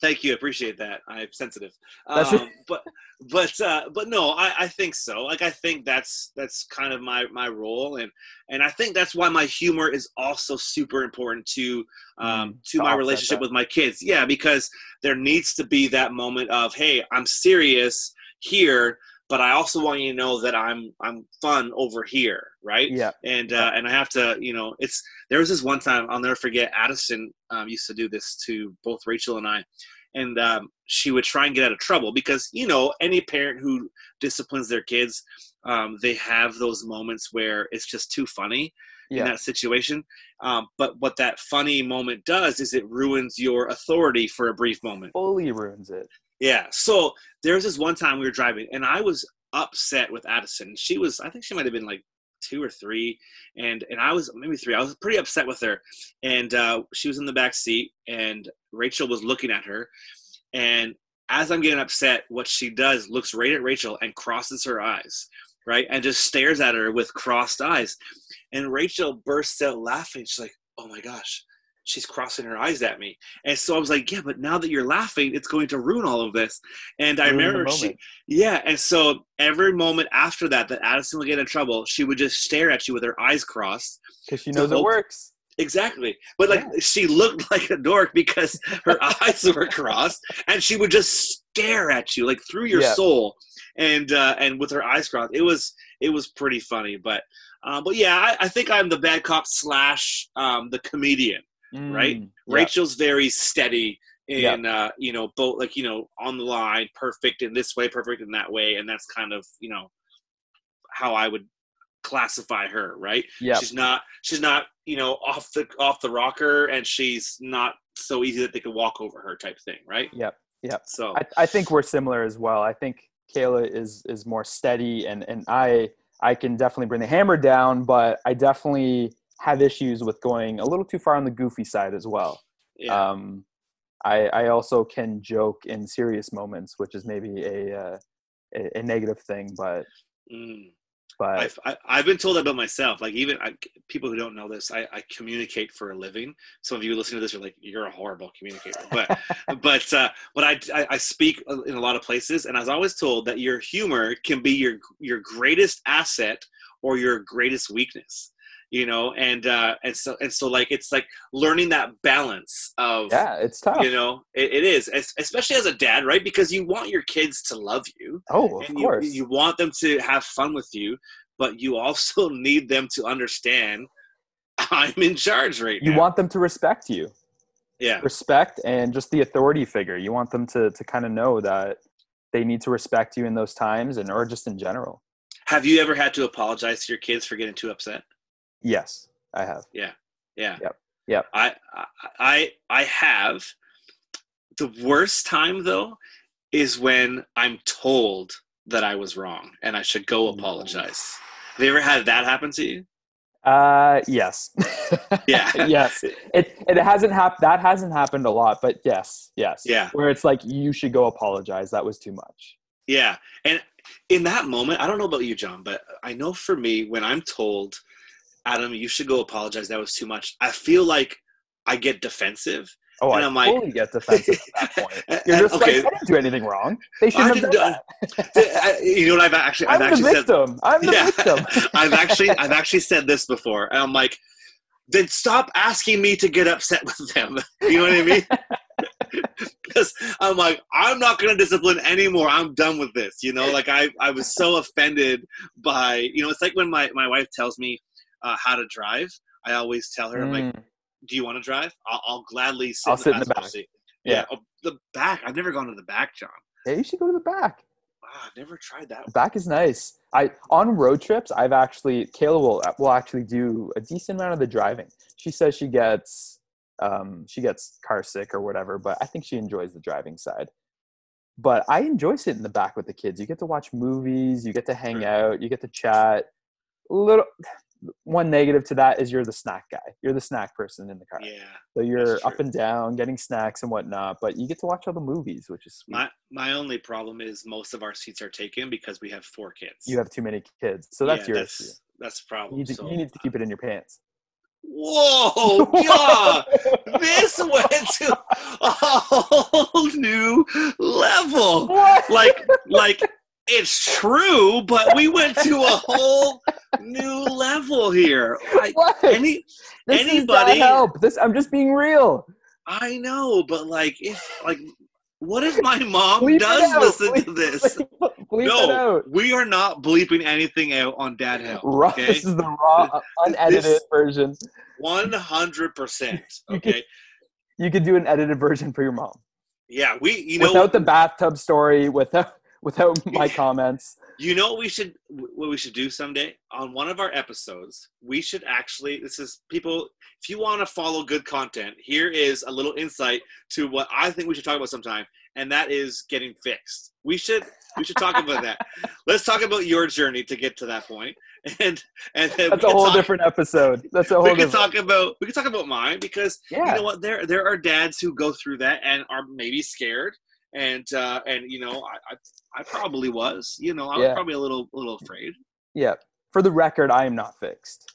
Thank you. Appreciate that. I'm sensitive. Um, but but uh, but no, I, I think so. Like I think that's that's kind of my my role, and and I think that's why my humor is also super important to um, Mm, to to my relationship that. with my kids. Yeah, because there needs to be that moment of hey, I'm serious here, but I also want you to know that I'm I'm fun over here, right? Yeah. and uh, and I have to, you know, it's there was this one time I'll never forget. Addison um, used to do this to both Rachel and I, and um, she would try and get out of trouble because you know any parent who disciplines their kids, um, they have those moments where it's just too funny in that situation. Um, but what that funny moment does is it ruins your authority for a brief moment. Fully ruins it. Yeah. So there was this one time we were driving, and I was upset with Addison. She was, I think she might have been like two or three, and and I was maybe three. I was pretty upset with her, and uh, she was in the back seat, and Rachel was looking at her, and as I'm getting upset, what she does looks right at Rachel and crosses her eyes, right, and just stares at her with crossed eyes, and Rachel bursts out laughing. She's like, "Oh my gosh." She's crossing her eyes at me. And so I was like, yeah, but now that you're laughing, it's going to ruin all of this. And I Ruin remember she, yeah, and so every moment after that, that Addison would get in trouble, she would just stare at you with her eyes crossed. because she knows it works. Exactly, but like she looked like a dork because her eyes were crossed, and she would just stare at you like through your Yeah. soul, and uh, and with her eyes crossed. It was it was pretty funny, but uh, but yeah, I, I think I'm the bad cop slash um, the comedian. Right? Mm, yeah. Rachel's very steady in uh, you know both like you know on the line, perfect in this way, perfect in that way, and that's kind of you know how I would classify her. Right? Yeah. She's not she's not you know off the off the rocker, and she's not so easy that they could walk over her type thing. Right? Yep. Yep. So I, I think we're similar as well. I think Kayla is is more steady, and and I I can definitely bring the hammer down, but I definitely have issues with going a little too far on the goofy side as well. yeah. Um, I I also can joke in serious moments, which is maybe a uh, a, a negative thing, but Mm. but I've, I, I've been told that about myself. Like even I, people who don't know this, I, I communicate for a living. Some of you listening to this are like, "You're a horrible communicator," but but uh, but I, I I speak in a lot of places, and I was always told that your humor can be your your greatest asset or your greatest weakness. You know, and uh, and so and so like it's like learning that balance of yeah, it's tough. you know it, it is es- especially as a dad right because you want your kids to love you oh, of and course. you, you want them to have fun with you but you also need them to understand i'm in charge right you now want them to respect you. yeah respect and just the authority figure. You want them to to kind of know that they need to respect you in those times and or just in general. Have you ever had to apologize to your kids for getting too upset? Yes, I have. Yeah. Yeah. Yep. Yep. I I I have. The worst time though is when I'm told that I was wrong and I should go apologize. Have you ever had that happen to you? Uh, yes. Yeah. yes. It it hasn't happened. That hasn't happened a lot, but yes, yes. Yeah. Where it's like you should go apologize. That was too much. Yeah. And in that moment, I don't know about you, John, but I know for me, when I'm told, Adam, you should go apologize, that was too much, I feel like I get defensive. Oh, And I I'm like- fully get defensive at that point. You're just okay. like, I didn't do anything wrong. They shouldn't have done that. You know what I've actually I've I'm the actually said victim. I'm the Yeah. victim. I've actually I've actually said this before. And I'm like, then stop asking me to get upset with them. You know what I mean? Because I'm like, I'm not gonna discipline anymore. I'm done with this. You know, like I I was so offended by you know, it's like when my, my wife tells me uh, how to drive, I always tell her, I'm like, Mm, Do you want to drive? I'll, I'll gladly sit I'll in the sit in the back. seat. Yeah. Oh, the back. I've never gone to the back, John. yeah, you should go to the back. Wow, I've never tried that. The back is nice. I on road trips, I've actually Kayla will will actually do a decent amount of the driving. She says she gets um, she gets car sick or whatever, but I think she enjoys the driving side. But I enjoy sitting in the back with the kids. You get to watch movies, you get to hang out, you get to chat. A little one negative to that is you're the snack guy. You're the snack person in the car. Yeah. So you're up and down, getting snacks and whatnot, but you get to watch all the movies, which is sweet. My my only problem is most of our seats are taken because we have four kids. you have too many kids, so that's Yeah, your that's, issue. That's the problem. to, so. you need to keep it in your pants. Whoa, yeah, this went to a whole new level. What? Like, like it's true, but we went to a whole new level here. What? any, this anybody- help. This I'm just being real. I know, but like, if like, what if my mom Bleep does listen to this? Bleep, bleep no, we are not bleeping anything out on Dad Help. Raw, Okay, This is the raw, unedited This- version. one hundred percent. Okay, You could do an edited version for your mom yeah, we you know without the bathtub story, without without my comments. You know what we should what we should do someday on one of our episodes. We should actually this is people if you want to follow good content, here is a little insight to what I think we should talk about sometime and that is getting fixed. We should we should talk about that. Let's talk about your journey to get to that. And and then That's a whole talk, different episode. That's a whole we can different. talk about we can talk about mine because yeah. you know what there there are dads who go through that and are maybe scared and uh and you know I I, I probably was you know I was Yeah. probably a little a little afraid yeah. For the record, I am not fixed.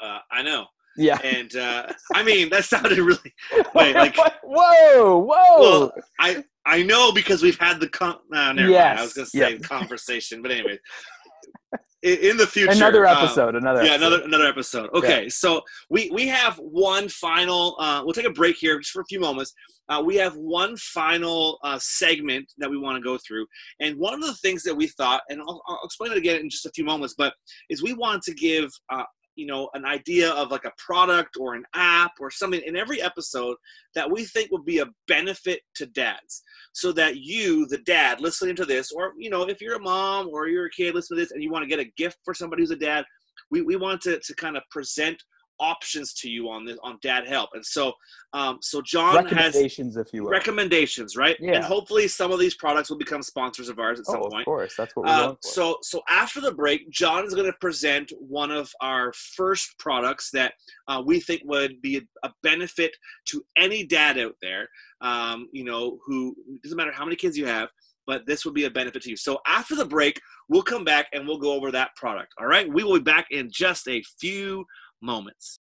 uh I know Yeah. and uh I mean that sounded really Wait, like- whoa, whoa. well I I know because we've had the con no, never mind I was gonna say yep. conversation but anyway in, the future another um, episode. another. yeah episode. another another episode okay so we we have one final uh we'll take a break here just for a few moments uh, we have one final uh, segment that we want to go through and one of the things that we thought and I'll, I'll explain it again in just a few moments but is we want to give uh, you know an idea of like a product or an app or something in every episode that we think would be a benefit to dads. So that you the dad listening to this or you know if you're a mom or you're a kid listening to this and you want to get a gift for somebody who's a dad we, we want to, to kind of present options to you on this on dad help and so um so john has recommendations, if you will. recommendations right and hopefully some of these products will become sponsors of ours at some oh, point of course. That's what we're uh, for. so so after the break john is going to present one of our first products that uh, we think would be a, a benefit to any dad out there um, you know who doesn't matter how many kids you have but this would be a benefit to you so after the break we'll come back and we'll go over that product all right we will be back in just a few moments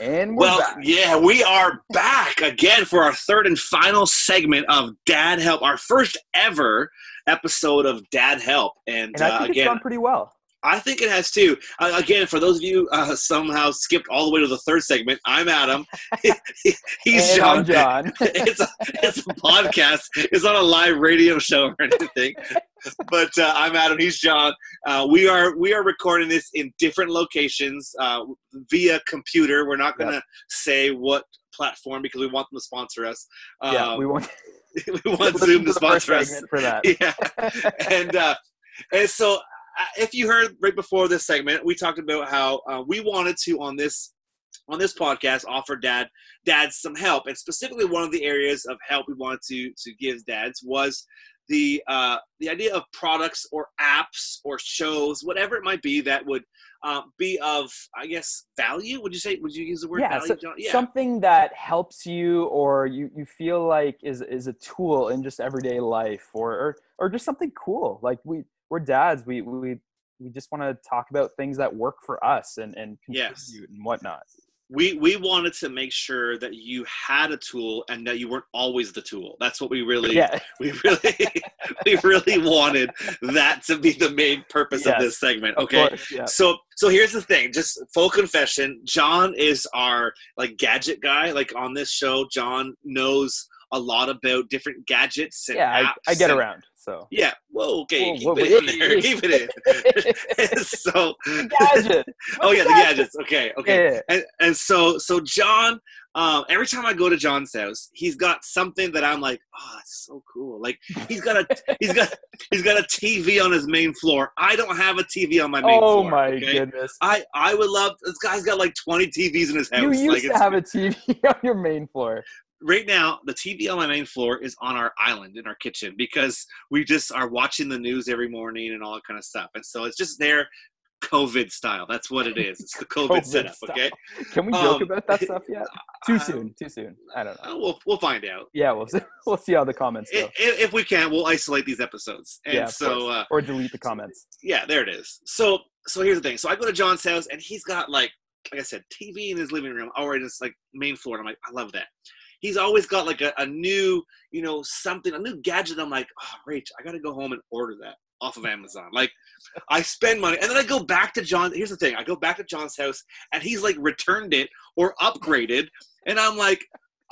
and well, back. yeah, we are back again for our third and final segment of Dad Help, our first ever episode of Dad Help. And, and I uh, think it's again, done pretty well. I think it has too. Uh, again, for those of you uh, somehow skipped all the way to the third segment, I'm Adam. He's John. I'm John. it's, a, it's a podcast. It's not a live radio show or anything. but uh, I'm Adam. He's John. Uh, we are we are recording this in different locations uh, via computer. We're not going to Yep. say what platform because we want them to sponsor us. yeah, Um, we won't we want Zoom to sponsor us. for that. Yeah, and uh, and so uh, if you heard right before this segment, we talked about how uh, we wanted to on this on this podcast offer dad dads some help, and specifically one of the areas of help we wanted to to give dads was the uh, the idea of products or apps or shows, whatever it might be, that would uh, be of I guess value. Would you say? Would you use the word yeah, value, so- John? Yeah. something that helps you or you, you feel like is is a tool in just everyday life or or, or just something cool like we we're dads we we we just want to talk about things that work for us and and Yes. contribute and whatnot we we wanted to make sure that you had a tool and that you weren't always the tool. That's what we really yeah we really we really wanted that to be the main purpose of this segment. Okay. course, yeah So so here's the thing, just full confession, John is our like gadget guy. Like on this show, John knows a lot about different gadgets and yeah I, I get and- around so Yeah. Whoa, okay, Whoa, keep whoa, it in there. Keep it in. so gadget Oh yeah, the gadgets. Okay, okay yeah. and, and so so john um, every time i go to john's house he's got something that i'm like oh that's so cool like he's got a he's got he's got a tv on his main floor i don't have a tv on my main oh floor Oh my okay? goodness i i would love this guy's got like 20 tvs in his house you used like to have a tv on your main floor right now the tv on my main floor is on our island in our kitchen because we just are watching the news every morning and all that kind of stuff. And so it's just there covid style. That's what it is. It's the covid, COVID setup style. okay? Can we joke Um, about that stuff yet? Too uh, soon too soon. I don't know. Uh, we'll we'll find out. Yeah we'll see, we'll see how the comments go. if, if we can we'll isolate these episodes. And yeah, so uh, or delete the comments. yeah there it is. So so here's the thing. So i go to john's house and he's got like like i said tv in his living room in his like main floor. And i'm like i love that he's always got like a, a new you know something a new gadget i'm like oh rach i gotta go home and order that off of amazon like i spend money and then i go back to john here's the thing i go back to john's house and he's like returned it or upgraded and i'm like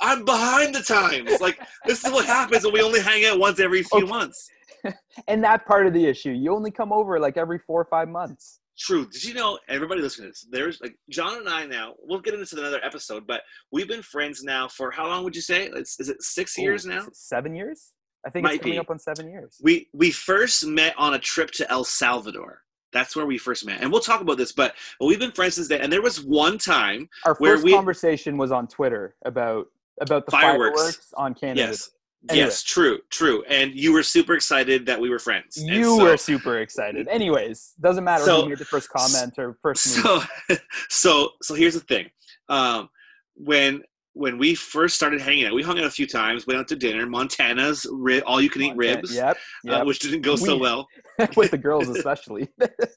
i'm behind the times like this is what happens when we only hang out once every few Okay. months And that part of the issue, you only come over like every four or five months. True. Did you know everybody listening to this? There's like John and I now. We'll get into another episode, but we've been friends now for how long would you say? It's, is it six years now? Seven years? I think Might it's coming be. up on seven years. We we first met on a trip to El Salvador. That's where we first met, and we'll talk about this. But, but we've been friends since then. And there was one time, Our where first we- conversation was on Twitter about about the Fireworks. fireworks, on Canada. yes, Anyway. yes, true, true, and you were super excited that we were friends. You so- were super excited. Anyways, doesn't matter So- who made the first comment or first move. so so so here's the thing um when when we first started hanging out we hung out a few times went out to dinner montana's ri- all you can eat ribs Yep. uh, which didn't go so We- well With the girls especially.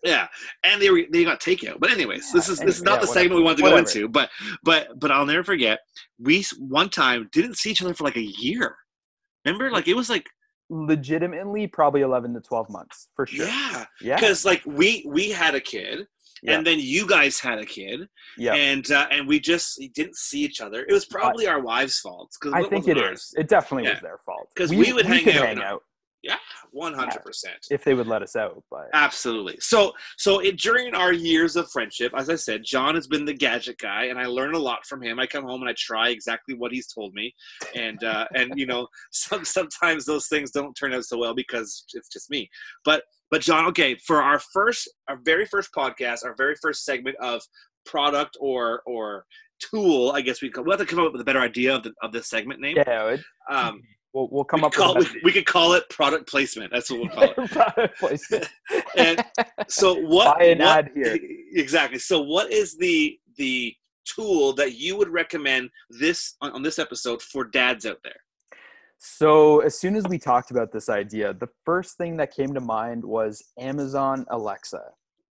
yeah and they were they got takeout but anyways this Yeah, is this is not yeah, the segment we wanted to whatever. go into but but but i'll never forget we one time didn't see each other for like a year remember like it was like Legitimately, probably eleven to twelve months for sure. yeah Yeah. because like we we had a kid Yeah. and then you guys had a kid yeah. and uh, and we just didn't see each other. It was probably our wives' fault because I think it it is. It definitely Yeah. was their fault. Cuz we would hang could out hang out Yeah, one hundred percent, if they would let us out. But absolutely. So so it, during our years of friendship, as I said, John has been the gadget guy, and I learn a lot from him. I come home and I try exactly what he's told me, and uh, and you know some sometimes those things don't turn out so well because it's just me. But but John, okay, for our first, our very first podcast, our very first segment of product or or tool, I guess we we'll have to come up with a better idea of the of the segment name. yeah, it, Um, we'll we'll come we, up call, with we, we could call it product placement. That's what we'll call it. product placement. And so what? Buy an what- ad here. Exactly. So what is the the tool that you would recommend this on, on this episode for dads out there? So as soon as we talked about this idea, the first thing that came to mind was Amazon Alexa.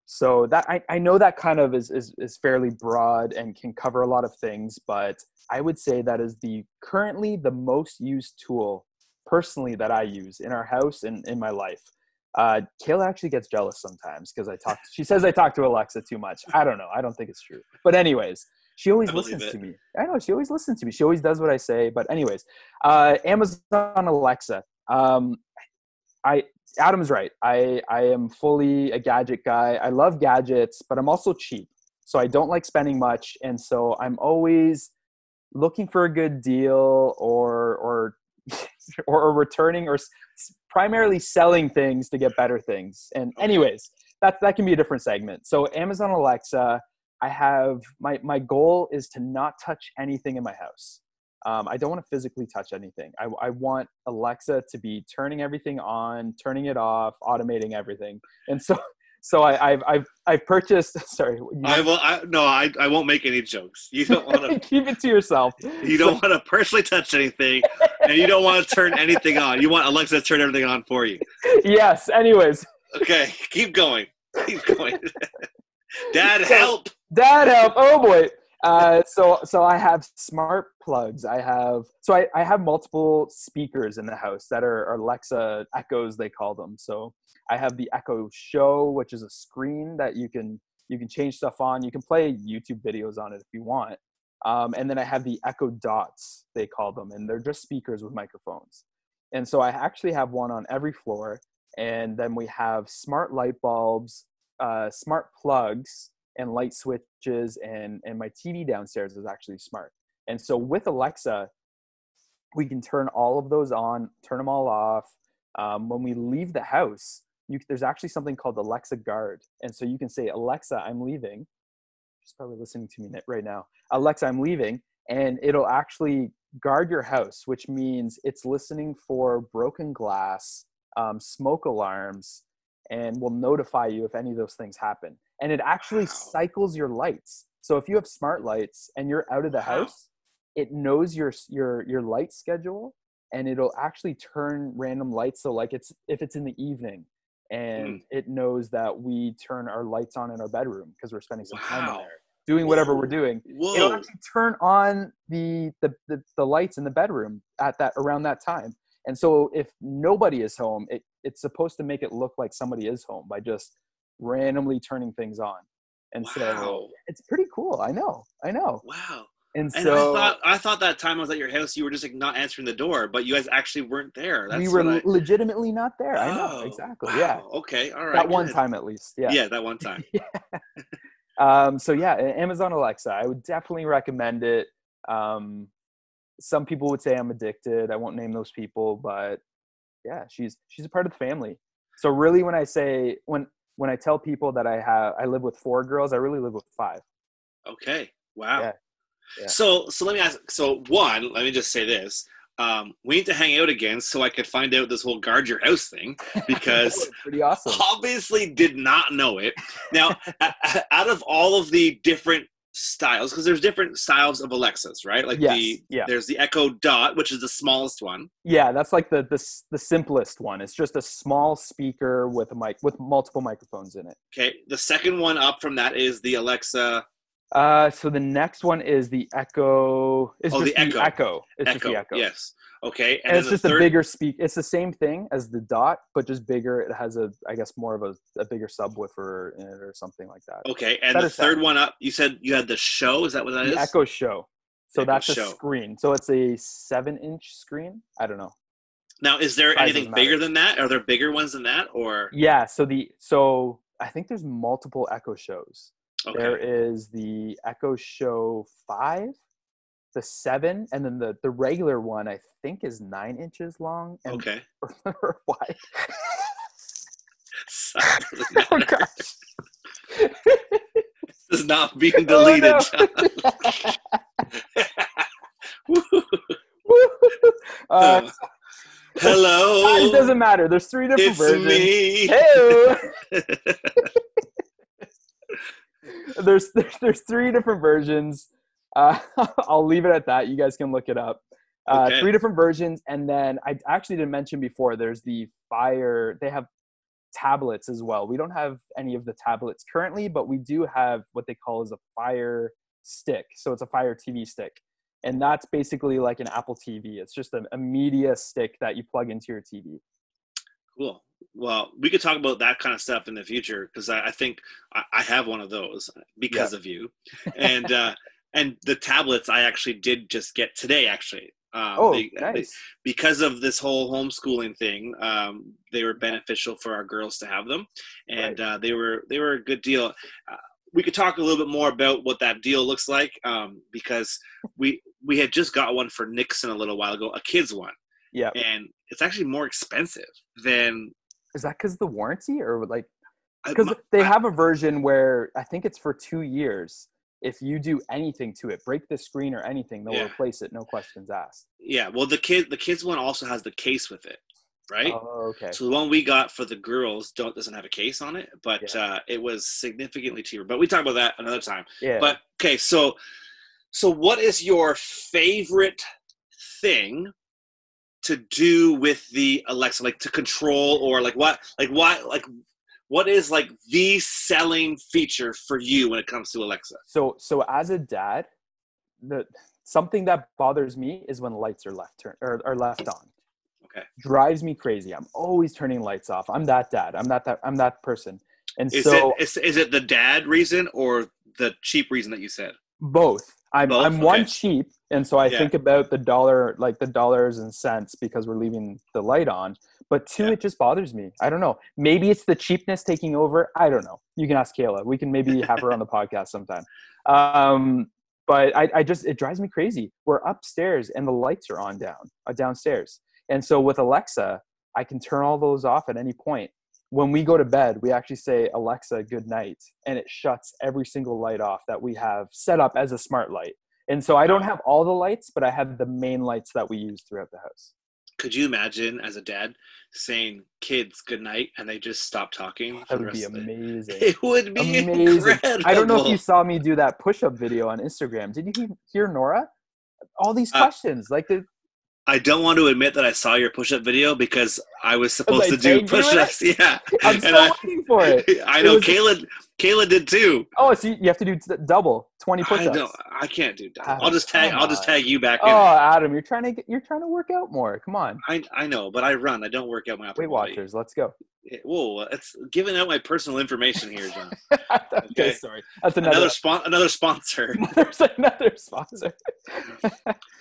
So that I, I know that kind of is, is is fairly broad and can cover a lot of things, but I would say that is the currently the most used tool personally that I use in our house and in my life. Uh, Kayla actually gets jealous sometimes because I talk. She says I talk to Alexa too much. I don't know. I don't think it's true. But anyways, she always listens it. to me. I know she always listens to me. She always does what I say. But anyways, uh, Amazon Alexa. Um, I Adam's right. I I am fully a gadget guy. I love gadgets, but I'm also cheap. So I don't like spending much, and so I'm always looking for a good deal or or or returning or primarily selling things to get better things. And anyways, that that can be a different segment. So Amazon Alexa, I have my my goal is to not touch anything in my house. Um, I don't want to physically touch anything. I, I want Alexa to be turning everything on, turning it off, automating everything. And so so I, have I've I've purchased. Sorry, I will. I, no, I, I won't make any jokes. You don't want to keep it to yourself. You don't so, want to personally touch anything, and you don't want to turn anything on. You want Alexa to turn everything on for you. Yes. Anyways. Okay, keep going. Keep going. Dad, help! Dad, help! Oh boy. Uh, so so I have smart plugs. I have so I, I have multiple speakers in the house that are, are Alexa Echoes they call them. So I have the Echo Show, which is a screen that you can you can change stuff on. You can play YouTube videos on it if you want. Um, and then I have the Echo Dots they call them, and they're just speakers with microphones. And so I actually have one on every floor. And then we have smart light bulbs, uh, smart plugs and light switches and and my tv downstairs is actually smart. And so with alexa we can turn all of those on turn them all off. Um, when we leave the house you, there's actually something called alexa guard. And so you can say alexa i'm leaving. She's probably listening to me right now. Alexa i'm leaving and it'll actually guard your house which means it's listening for broken glass um, smoke alarms and will notify you if any of those things happen and it actually wow. cycles your lights. So if you have smart lights and you're out of the wow. house, it knows your your your light schedule and it'll actually turn random lights so like it's if it's in the evening and mm. it knows that we turn our lights on in our bedroom because we're spending some wow. time in there doing whatever Whoa. we're doing Whoa. it'll actually turn on the, the, the the lights in the bedroom at that around that time and so if nobody is home it it's supposed to make it look like somebody is home by just randomly turning things on. And wow. so it's pretty cool. I know. I know. Wow. And, and so I thought I thought that time I was at your house, you were just like not answering the door, but you guys actually weren't there. That's we were I... legitimately not there. Oh, I know oh, exactly. Wow. Yeah. Okay. All right. That one time at least. Yeah. Yeah, that one time. yeah. um, so yeah, Amazon Alexa, I would definitely recommend it. Um, some people would say I'm addicted. I won't name those people, but yeah, she's she's a part of the family. So really, when I say when when I tell people that I have I live with four girls, I really live with five. Okay. Wow. Yeah. Yeah. So so let me ask so one, let me just say this. Um, we need to hang out again so I could find out this whole guard your house thing because pretty awesome. Obviously, did not know it. Now, out of all of the different styles because there's different styles of Alexas, right? Like yes, the yeah. there's the Echo Dot, which is the smallest one. Yeah, that's like the the the simplest one. It's just a small speaker with a mic with multiple microphones in it. Okay, the second one up from that is the Alexa. Uh, so the next one is the Echo. It's oh, the Echo. Echo. It's Echo. just the Echo. Yes. Okay. And, and it's just third... a bigger speak. It's the same thing as the Dot, but just bigger. It has a, I guess, more of a, a bigger subwoofer in it or something like that. Okay. And the third one up, you said you had the Show. Is that what that the is? Echo Show. So Echo that's show. a screen. So it's a seven-inch screen. I don't know. Now, is there anything bigger than that? Are there bigger ones than that, or? Yeah. So the so I think there's multiple Echo shows. Okay. There is the Echo Show five the seven, and then the the regular one I think is nine inches long. And, okay. Wide. oh gosh. this is not being deleted, oh, no. uh, Hello. It doesn't matter. There's three different it's versions. Me. Hey. There's, there's there's three different versions. Uh, I'll leave it at that. You guys can look it up. Uh, okay. Three different versions, and then I actually didn't mention before. There's the Fire. They have tablets as well. We don't have any of the tablets currently, but we do have what they call as a Fire Stick. So it's a Fire TV stick, and that's basically like an Apple TV. It's just a, a media stick that you plug into your TV. Cool. Well, we could talk about that kind of stuff in the future because I, I, think I, I, have one of those because of you, and. Uh, and the tablets I actually did just get today. Actually, Um, Oh, they- they- nice. because of this whole homeschooling thing, um, they were beneficial for our girls to have them, and uh, they were they were a good deal. Uh, we could talk a little bit more about what that deal looks like um, because we we had just got one for Nixon a little while ago, a kids one, Yeah. and it's actually more expensive than Is that because the warranty or like because they have a version where I think it's for two years. If you do anything to it, break the screen or anything, they'll Yeah. replace it, no questions asked. yeah. Well, the kid the kids one also has the case with it, right? Oh, okay. So the one we got for the girls don't doesn't have a case on it, but Yeah. uh, it was significantly cheaper. But we talk about that another time. Yeah. But okay, so so what is your favorite thing to do with the Alexa, like to control or like what, like what, like what is like the selling feature for you when it comes to Alexa? so so as a dad, the something that bothers me is when lights are left turn or are left on. Okay. Drives me crazy. I'm always turning lights off. I'm that dad. I'm that that I'm that person. And Is so it is, is it the dad reason or the cheap reason that you said? both i'm Both? i'm one cheap and so i Yeah. think about the dollar like the dollars and cents because we're leaving the light on but two Yeah. it just bothers me. I don't know. Maybe it's the cheapness taking over. I don't know. You can ask kayla. We can maybe have her on the podcast sometime. Um but I, I just it drives me crazy. We're upstairs and the lights are on down uh, downstairs. And so with alexa i can turn all those off at any point when we go to bed, we actually say Alexa, good night, and it shuts every single light off that we have set up as a smart light. And so I don't have all the lights, but I have the main lights that we use throughout the house. Could you imagine as a dad saying kids good night and they just stop talking? That would be rest of the- amazing. It would be Amazing. incredible. I don't know if you saw me do that push-up video on Instagram. Did you hear Nora? All these Uh, questions, like the I don't want to admit that I saw your push-up video because I was supposed I to do in it? push-ups. Yeah, I'm And still I- waiting for it. I It know was- Kayla. Kayla did too. Oh, so you have to do double, twenty push-ups. don't. I can't do that. Adam, ah, I'll just tag. I'll just tag you back in. Oh, in. Adam, you're trying to get, you're trying to work out more. Come on, I I know, but I run. I don't work out my upper Weight. Watchers, let's go. Whoa, it's giving out my personal information here, John. okay, Okay. sorry. That's another another spon- another sponsor. There's another sponsor.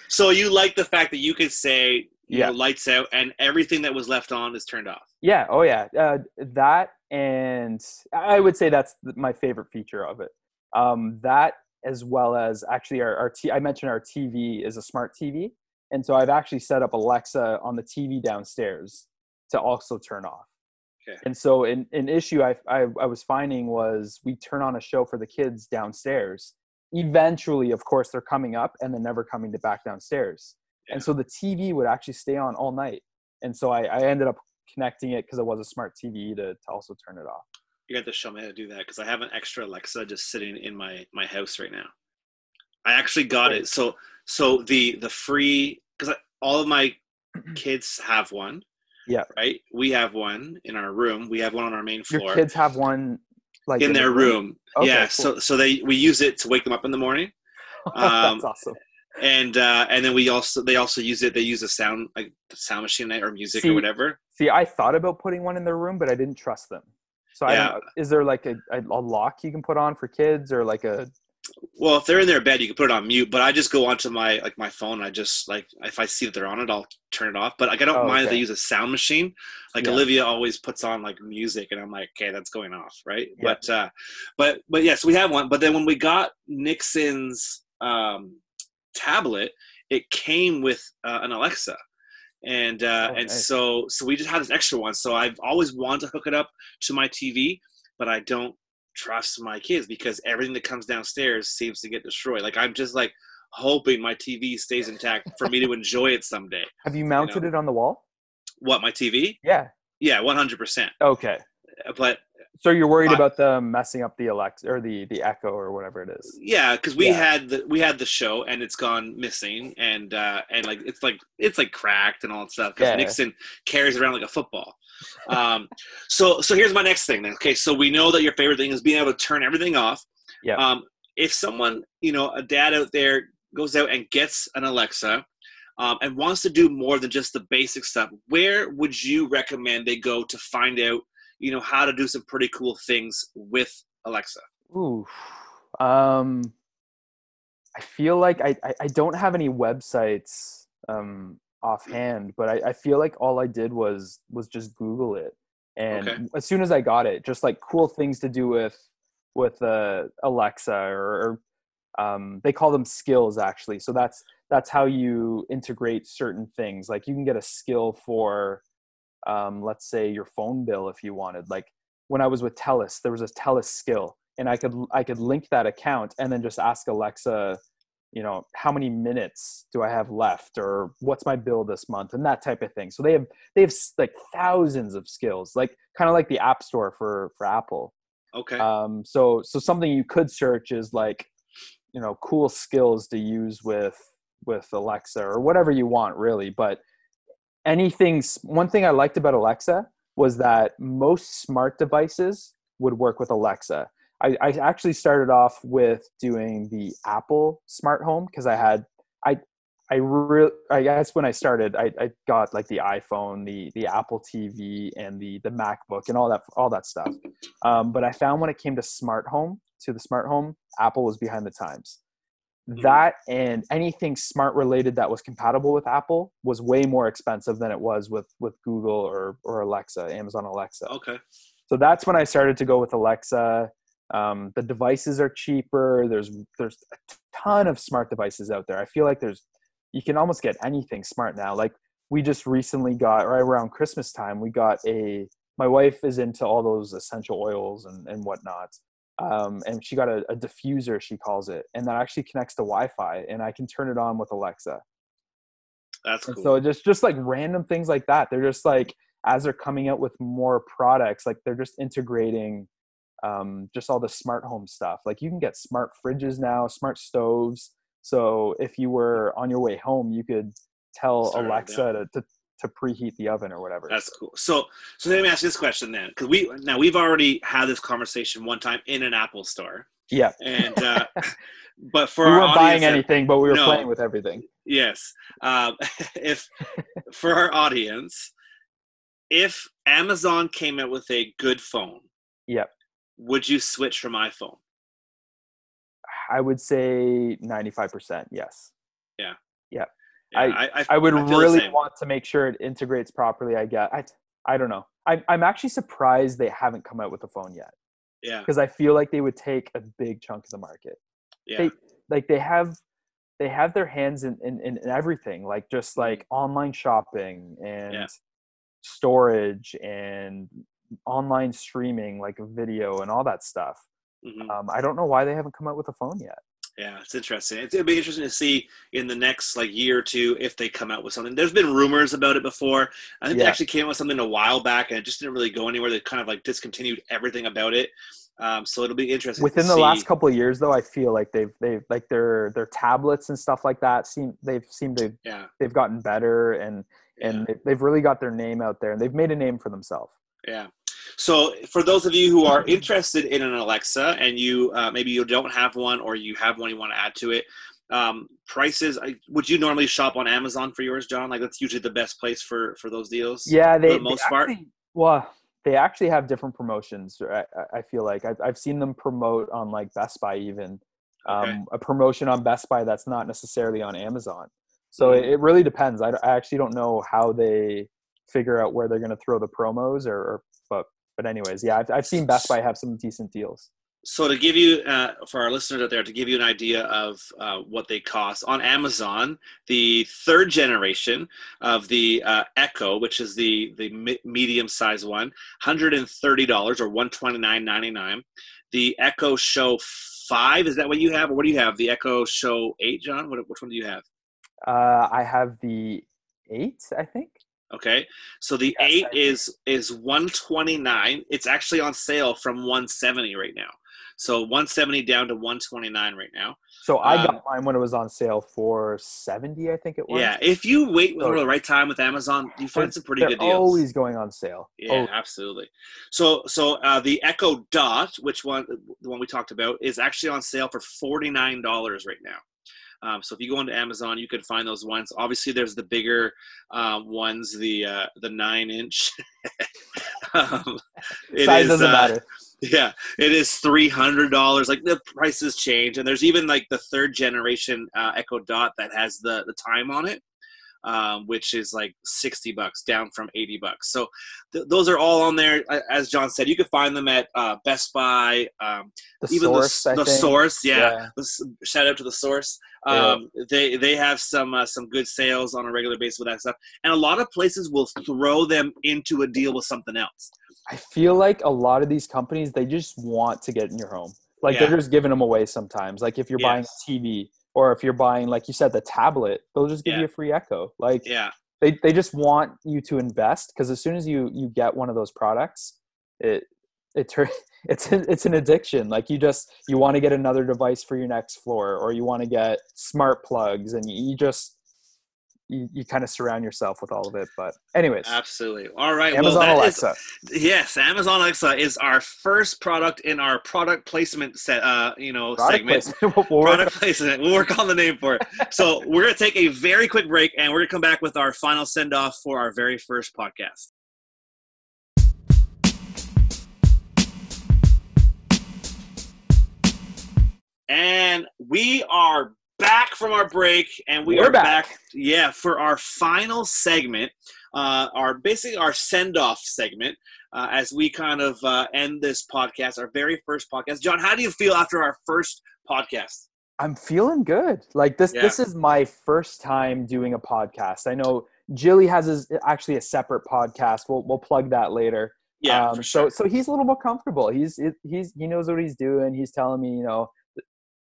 So you like the fact that you could say, you Yeah. know, lights out, and everything that was left on is turned off. yeah. Oh, yeah. Uh, that and I would say that's my favorite feature of it. Um, that as well as actually our, our t- I mentioned our TV is a smart TV, and so I've actually set up Alexa on the TV downstairs to also turn off. Okay. And so an, an issue I, I, I was finding was we turn on a show for the kids downstairs. Eventually, of course, they're coming up and then never coming to back downstairs. Yeah. And so the TV would actually stay on all night. And so I, I ended up connecting it because it was a smart TV to, to also turn it off. You have to show me how to do that because I have an extra Alexa just sitting in my my house right now. I actually got Great. it. So so the the free because all of my kids have one. Yeah. Right. We have one in our room. We have one on our main floor. Your kids have one like in the their room. Okay, yeah. cool. So so they we use it to wake them up in the morning. Um, That's awesome. and uh, and then we also they also use it. They use a sound like sound machine or music See, or whatever. See, I thought about putting one in their room, but I didn't trust them. So I don't, is there like a, a lock you can put on for kids or like a Well, if they're in their bed, you can put it on mute. But I just go onto my like my phone. I just like if I see that they're on it, I'll turn it off. But like I don't Oh, mind if okay. they use a sound machine. Like Yeah. Olivia always puts on like music, and I'm like, okay, that's going off, right? Yeah. But uh, but but yes, we have one. But then when we got Nixon's um, tablet, it came with uh, an Alexa. And uh, Oh, and nice. so so we just had this extra one. So I've always wanted to hook it up to my TV, but I don't trust my kids because everything that comes downstairs seems to get destroyed. Like I'm just like hoping my TV stays intact for me to enjoy it someday. have you mounted know. it on the wall? What my TV? Yeah. Yeah, 100. percent Okay. But So you're worried I- about the messing up the Alexa or the the Echo or whatever it is. yeah, because we Yeah. had the we had the show and it's gone missing and uh and like it's like it's like cracked and all that stuff because Yeah. Nixon carries around like a football. Um, so so here's my next thing then. Okay, so we know that your favorite thing is being able to turn everything off. Yeah. Um, if someone you know a dad out there goes out and gets an Alexa. Um, and wants to do more than just the basic stuff. Where would you recommend they go to find out, you know, how to do some pretty cool things with Alexa? Ooh. Um I feel like I, I, I don't have any websites um, offhand, but I, I feel like all I did was was just Google it, and Okay. as soon as I got it, just like cool things to do with with uh, Alexa or, or um, they call them skills actually. So that's that's how you integrate certain things. Like you can get a skill for, um, let's say your phone bill if you wanted. Like when I was with Telus, there was a Telus skill, and I could I could link that account and then just ask Alexa, you know, how many minutes do I have left, or what's my bill this month, and that type of thing. So they have they have like thousands of skills, like kind of like the App Store for for Apple. Okay. Um, so so something you could search is like, you know, cool skills to use with with Alexa or whatever you want really. But anything, one thing I liked about Alexa was that most smart devices would work with Alexa. I, I actually started off with doing the Apple smart home because I had I I really I guess when I started I, I got like the iPhone, the the Apple TV, and the the MacBook and all that all that stuff. Um, but I found when it came to smart home, to the smart home, Apple was behind the times. Mhm. That and anything smart related that was compatible with Apple was way more expensive than it was with with Google or or Alexa, Amazon Alexa. okay. So that's when I started to go with Alexa. Um, the devices are cheaper. There's there's a ton of smart devices out there. I feel like there's you can almost get anything smart now. Like we just recently got right around Christmas time, we got a. My wife is into all those essential oils and and whatnot, um, and she got a, a diffuser she calls it, and that actually connects to Wi-Fi, and I can turn it on with Alexa. That's cool. so just just like random things like that. They're just like as they're coming out with more products, like they're just integrating um, just all the smart home stuff. Like you can get smart fridges now, smart stoves. So if you were on your way home, you could tell Alexa to, to to preheat the oven or whatever. That's cool. So, so let me ask you this question then, because we now we've already had this conversation one time in an Apple store, yeah. and uh, but for we weren't buying that- anything, but we were No. playing with everything. yes, um, if for our audience, if Amazon came out with a good phone, Yep. Would you switch from iPhone? I would say 95%. Yes. Yeah, Yeah. I- I would I feel the really want to make sure it integrates properly. I get. I I don't know. I'm I'm actually surprised they haven't come out with a phone yet Yeah, because I feel like they would take a big chunk of the market. yeah, They like they have they have their hands in in, in everything, like just like online shopping and Mm-hmm. Yeah. storage and online streaming, like video and all that stuff. mhm. Um, I don't know why they haven't come out with a phone yet. yeah. It's interesting. It's, it'll be interesting to see in the next like year or two if they come out with something. There's been rumors about it before. I think they actually came out with something a while back, and it just didn't really go anywhere. They kind of like discontinued everything about it. Um, so it'll be interesting. within the last couple of years though i feel like they've they've like their their tablets and stuff like that seem they've seemed to yeah, they've gotten better and and yeah. they've really got their name out there and they've made a name for themselves Yeah. So for those of you who are interested in an Alexa and you uh, maybe you don't have one or you have one you want to add to it, um, prices. I, would you normally shop on Amazon for yours, John? Like that's usually the best place for for those deals. yeah they, the they most part? well they actually have different promotions I, I- feel like I've, I've seen them promote on like best buy even um, Okay. a promotion on best buy that's not necessarily on amazon so Mhm. it, it really depends I, I actually don't know how they figure out where they're going to throw the promos or, or but anyways yeah I've, I've seen best buy have some decent deals So to give you, uh, for our listeners out there, to give you an idea of uh, what they cost on Amazon, the third generation of the uh, Echo, which is the the me- medium size one, hundred and thirty dollars or one twenty nine ninety nine. The Echo Show Five is that what you have, or what do you have? The Echo Show Eight, John. What, which one do you have? Uh, I have the eight, I think. Okay, so the Yes, eight is is one twenty nine. It's actually on sale from one seventy right now. So one seventy down to one twenty nine right now. So I Um, got mine when it was on sale for seventy, I think it was. Yeah, if you wait So- for the right time with Amazon, you find some pretty good deals. always going on sale. yeah, Oh, absolutely. So, so uh, the Echo Dot, which one, the one we talked about, is actually on sale for forty nine dollars right now. Um, so if you go into Amazon, you can find those ones. Obviously, there's the bigger um, ones, the uh, the nine inch. um, it size is, doesn't uh, matter. yeah, it is three hundred dollars. Like the prices change, and there's even like the third generation uh, Echo Dot that has the the time on it. Um, which is like 60 bucks down from 80 bucks. So th- those are all on there. As John said, you can find them at uh, Best Buy, um, The even source, the, the source. Yeah. Yeah. Shout out to the source. Yeah. Um, They they have some uh, some good sales on a regular basis with that stuff, and a lot of places will throw them into a deal with something else. I feel like a lot of these companies they just want to get in your home. Like Yeah. they're just giving them away sometimes. Like if you're buying a TV or if you're buying, like you said, the tablet, they'll just give Yeah. you a free Echo. Like Yeah. they, they just want you to invest because as soon as you you get one of those products, it it tur- it's it's an addiction. Like you just you want to get another device for your next floor or you want to get smart plugs and you just you, you kind of surround yourself with all of it. But anyways, Absolutely. All right. Amazon well, that is- Alexa. yes, Amazon Alexa is our first product in our product placement set. Uh, you know, Product segment. placement. We'll Product placement. We'll work on the name for it. So we're gonna take a very quick break, and we're gonna come back with our final send off for our very first podcast. And we are back from our break, and we We're are back. back. Yeah, for our final segment, uh, our basically our send off segment, uh, as we kind of uh, end this podcast, our very first podcast. John, how do you feel after our first podcast? I'm feeling good. Like this Yeah. this is my first time doing a podcast. I know Gilly has his, actually a separate podcast. We'll we'll plug that later. Yeah, Um, sure. So so he's a little more comfortable. He's he's he knows what he's doing. He's telling me, you know,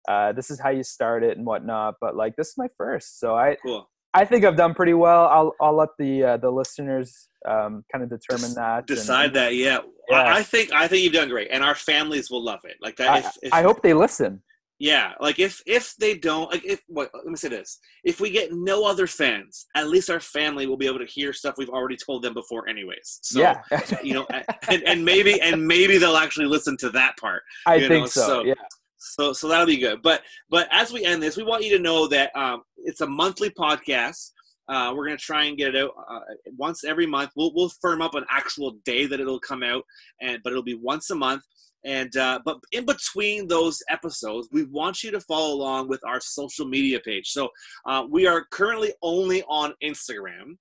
uh, this is how you start it and whatnot. But like this is my first, so I cool. I think I've done pretty well. I'll I'll let the uh, the listeners um, kind of determine that. and- Decide that. Yeah. Yeah. I, I think I think you've done great, and our families will love it. Like that. I, if, if, I hope they listen. Yeah, like if if they don't, like if what let me say this: if we get no other fans, at least our family will be able to hear stuff we've already told them before, anyways. So, yeah, you know, and, and maybe and maybe they'll actually listen to that part. I you think know, so. so- Yeah. So so that'll be good. But but as we end this, we want you to know that um, it's a monthly podcast. Uh, we're gonna try and get it out uh, once every month. We'll we'll firm up an actual day that it'll come out, and but it'll be once a month. And uh, but in between those episodes, we want you to follow along with our social media page. So uh, we are currently only on Instagram,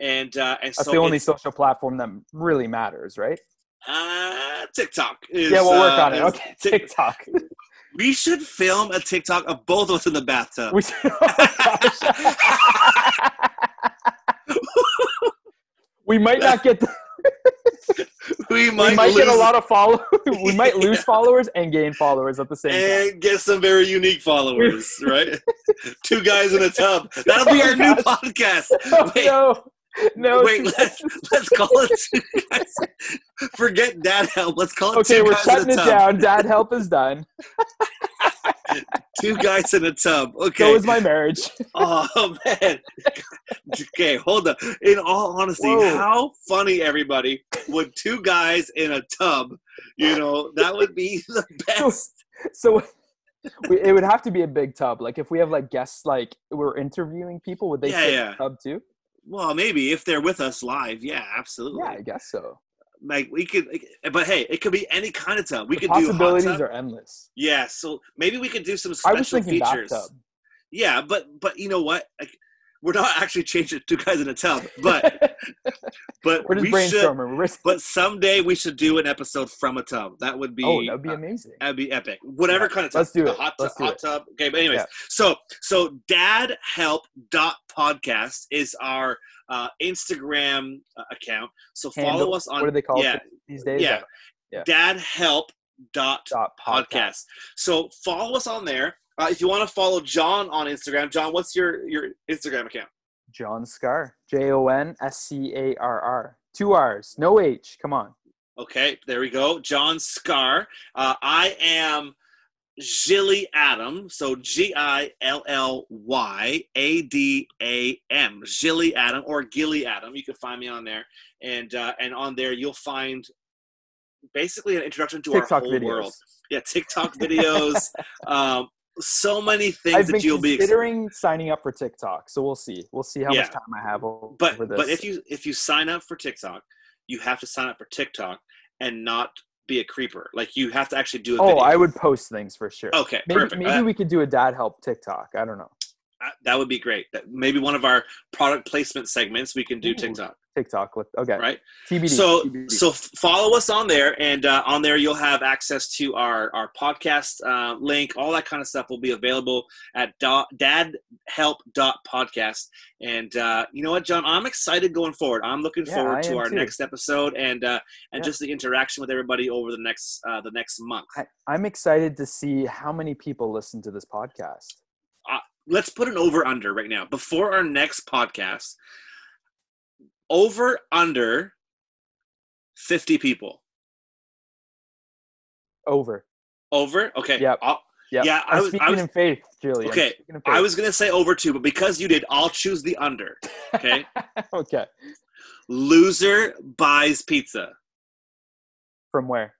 and uh, and That's so the only social platform that really matters, right? uh, TikTok. Is, yeah, we'll work uh, on it. is Okay, TikTok. We should film a TikTok of both of us in the bathtub. We, oh we might not get the, we might, we might get a lot of followers. we might lose followers and gain followers at the same time. and get some very unique followers, right? Two guys in a tub. That'll be Oh, our new podcast. Oh, Wait, no, no. wait, let's let's call it two guys. Forget dad help. Let's call it okay, two we're guys shutting in it a tub. down. Dad help is done. Two guys in a tub. Okay, so is my marriage. Oh man. Okay, hold on. In all honesty, Whoa. how funny everybody would two guys in a tub, you know, that would be the best. so we, it would have to be a big tub. Like if we have like guests, like we're interviewing people, would they Yeah, sit in yeah. tub too? Well, maybe if they're with us live, yeah, absolutely. Yeah, I guess so. Like we could, but hey, it could be any kind of tub. We the could do hot possibilities are endless. yeah, so maybe we could do some special I was thinking features. bathtub. Yeah, but but you know what? Like, we're not actually changing two guys in a tub, but but we're just we should. brainstorming. We're, But someday we should do an episode from a tub. That would be oh, that'd be uh, amazing. That'd be epic. Whatever Yeah, kind of tub. let's do A it. Hot, Let's tub, do hot it. tub. Okay, but anyways, Yeah. so so podcast is our uh, Instagram uh, account. So follow us on what do they call yeah, it these days? yeah. Yeah. dadhelp dot Dot podcast. podcast. So follow us on there. Uh, if you want to follow John on Instagram, John, what's your your Instagram account? Jon Scarr. J O N S C A R R. Two R's. No H. Come on. Okay, there we go. Jon Scarr. Uh, I am Gilly Adam. So G I L L Y A D A M. Gilly Adam or Gilly Adam. You can find me on there, and uh, and on there you'll find basically an introduction to TikTok our whole videos. world. Yeah, TikTok videos. um, so many things I've that you'll be. considering signing up for TikTok, so we'll see. We'll see how Yeah. much time I have o- but this. but if you if you sign up for TikTok, you have to sign up for TikTok and not be a creeper. Like you have to actually do a oh, video. I would post things for sure. Okay, maybe perfect. maybe Uh, we could do a dad help TikTok. I don't know. Uh, that would be great. That maybe one of our product placement segments we can do Ooh. TikTok, TikTok. With okay. right? TBD. so TBD. so follow us on there and uh, on there you'll have access to our our podcast uh, link all that kind of stuff will be available at dadhelp.podcast and uh, you know what john i'm excited going forward i'm looking Yeah, forward I to our too. next episode and uh, and Yeah. just the interaction with everybody over the next uh, the next month I, I'm excited to see how many people listen to this podcast. let's put an over under right now before our next podcast over under 50 people Over. over okay Yep. I'll- Yeah. Yeah, I I'm was- I speaking was- in faith, Julie. Okay, in I was gonna say over two, but because you did, I'll choose the under. Okay. okay. Loser buys pizza. From where?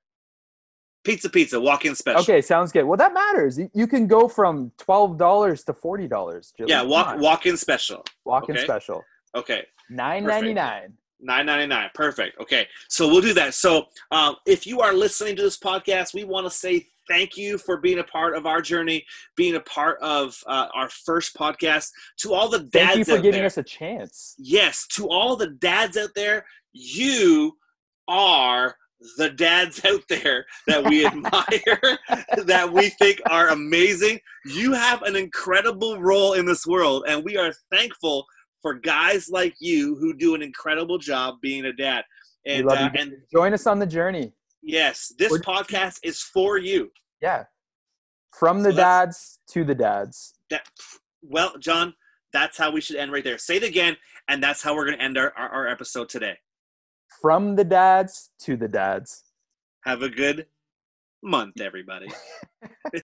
Pizza, pizza, walk-in special. Okay, sounds good. Well, that matters. You- You can go from twelve dollars to forty dollars. Yeah, walk walk-in special. walk-in okay. special. Okay. Nine ninety nine. Nine ninety nine. Perfect. Okay. So we'll do that. So um, if you are listening to this podcast, we want to say thank you for being a part of our journey, being a part of uh, our first podcast. To all the dads Thank you for giving there, us a chance. yes, to all the dads out there, you are the dads out there that we admire, that we think are amazing. You have an incredible role in this world, and we are thankful for guys like you who do an incredible job being a dad. And uh, and Join us on the journey. yes, this We're- podcast is for you. Yeah. From the So dads to the dads. That well, John, that's how we should end right there. Say it again, and that's how we're going to end our, our, our episode today. From the dads to the dads. Have a good month, everybody.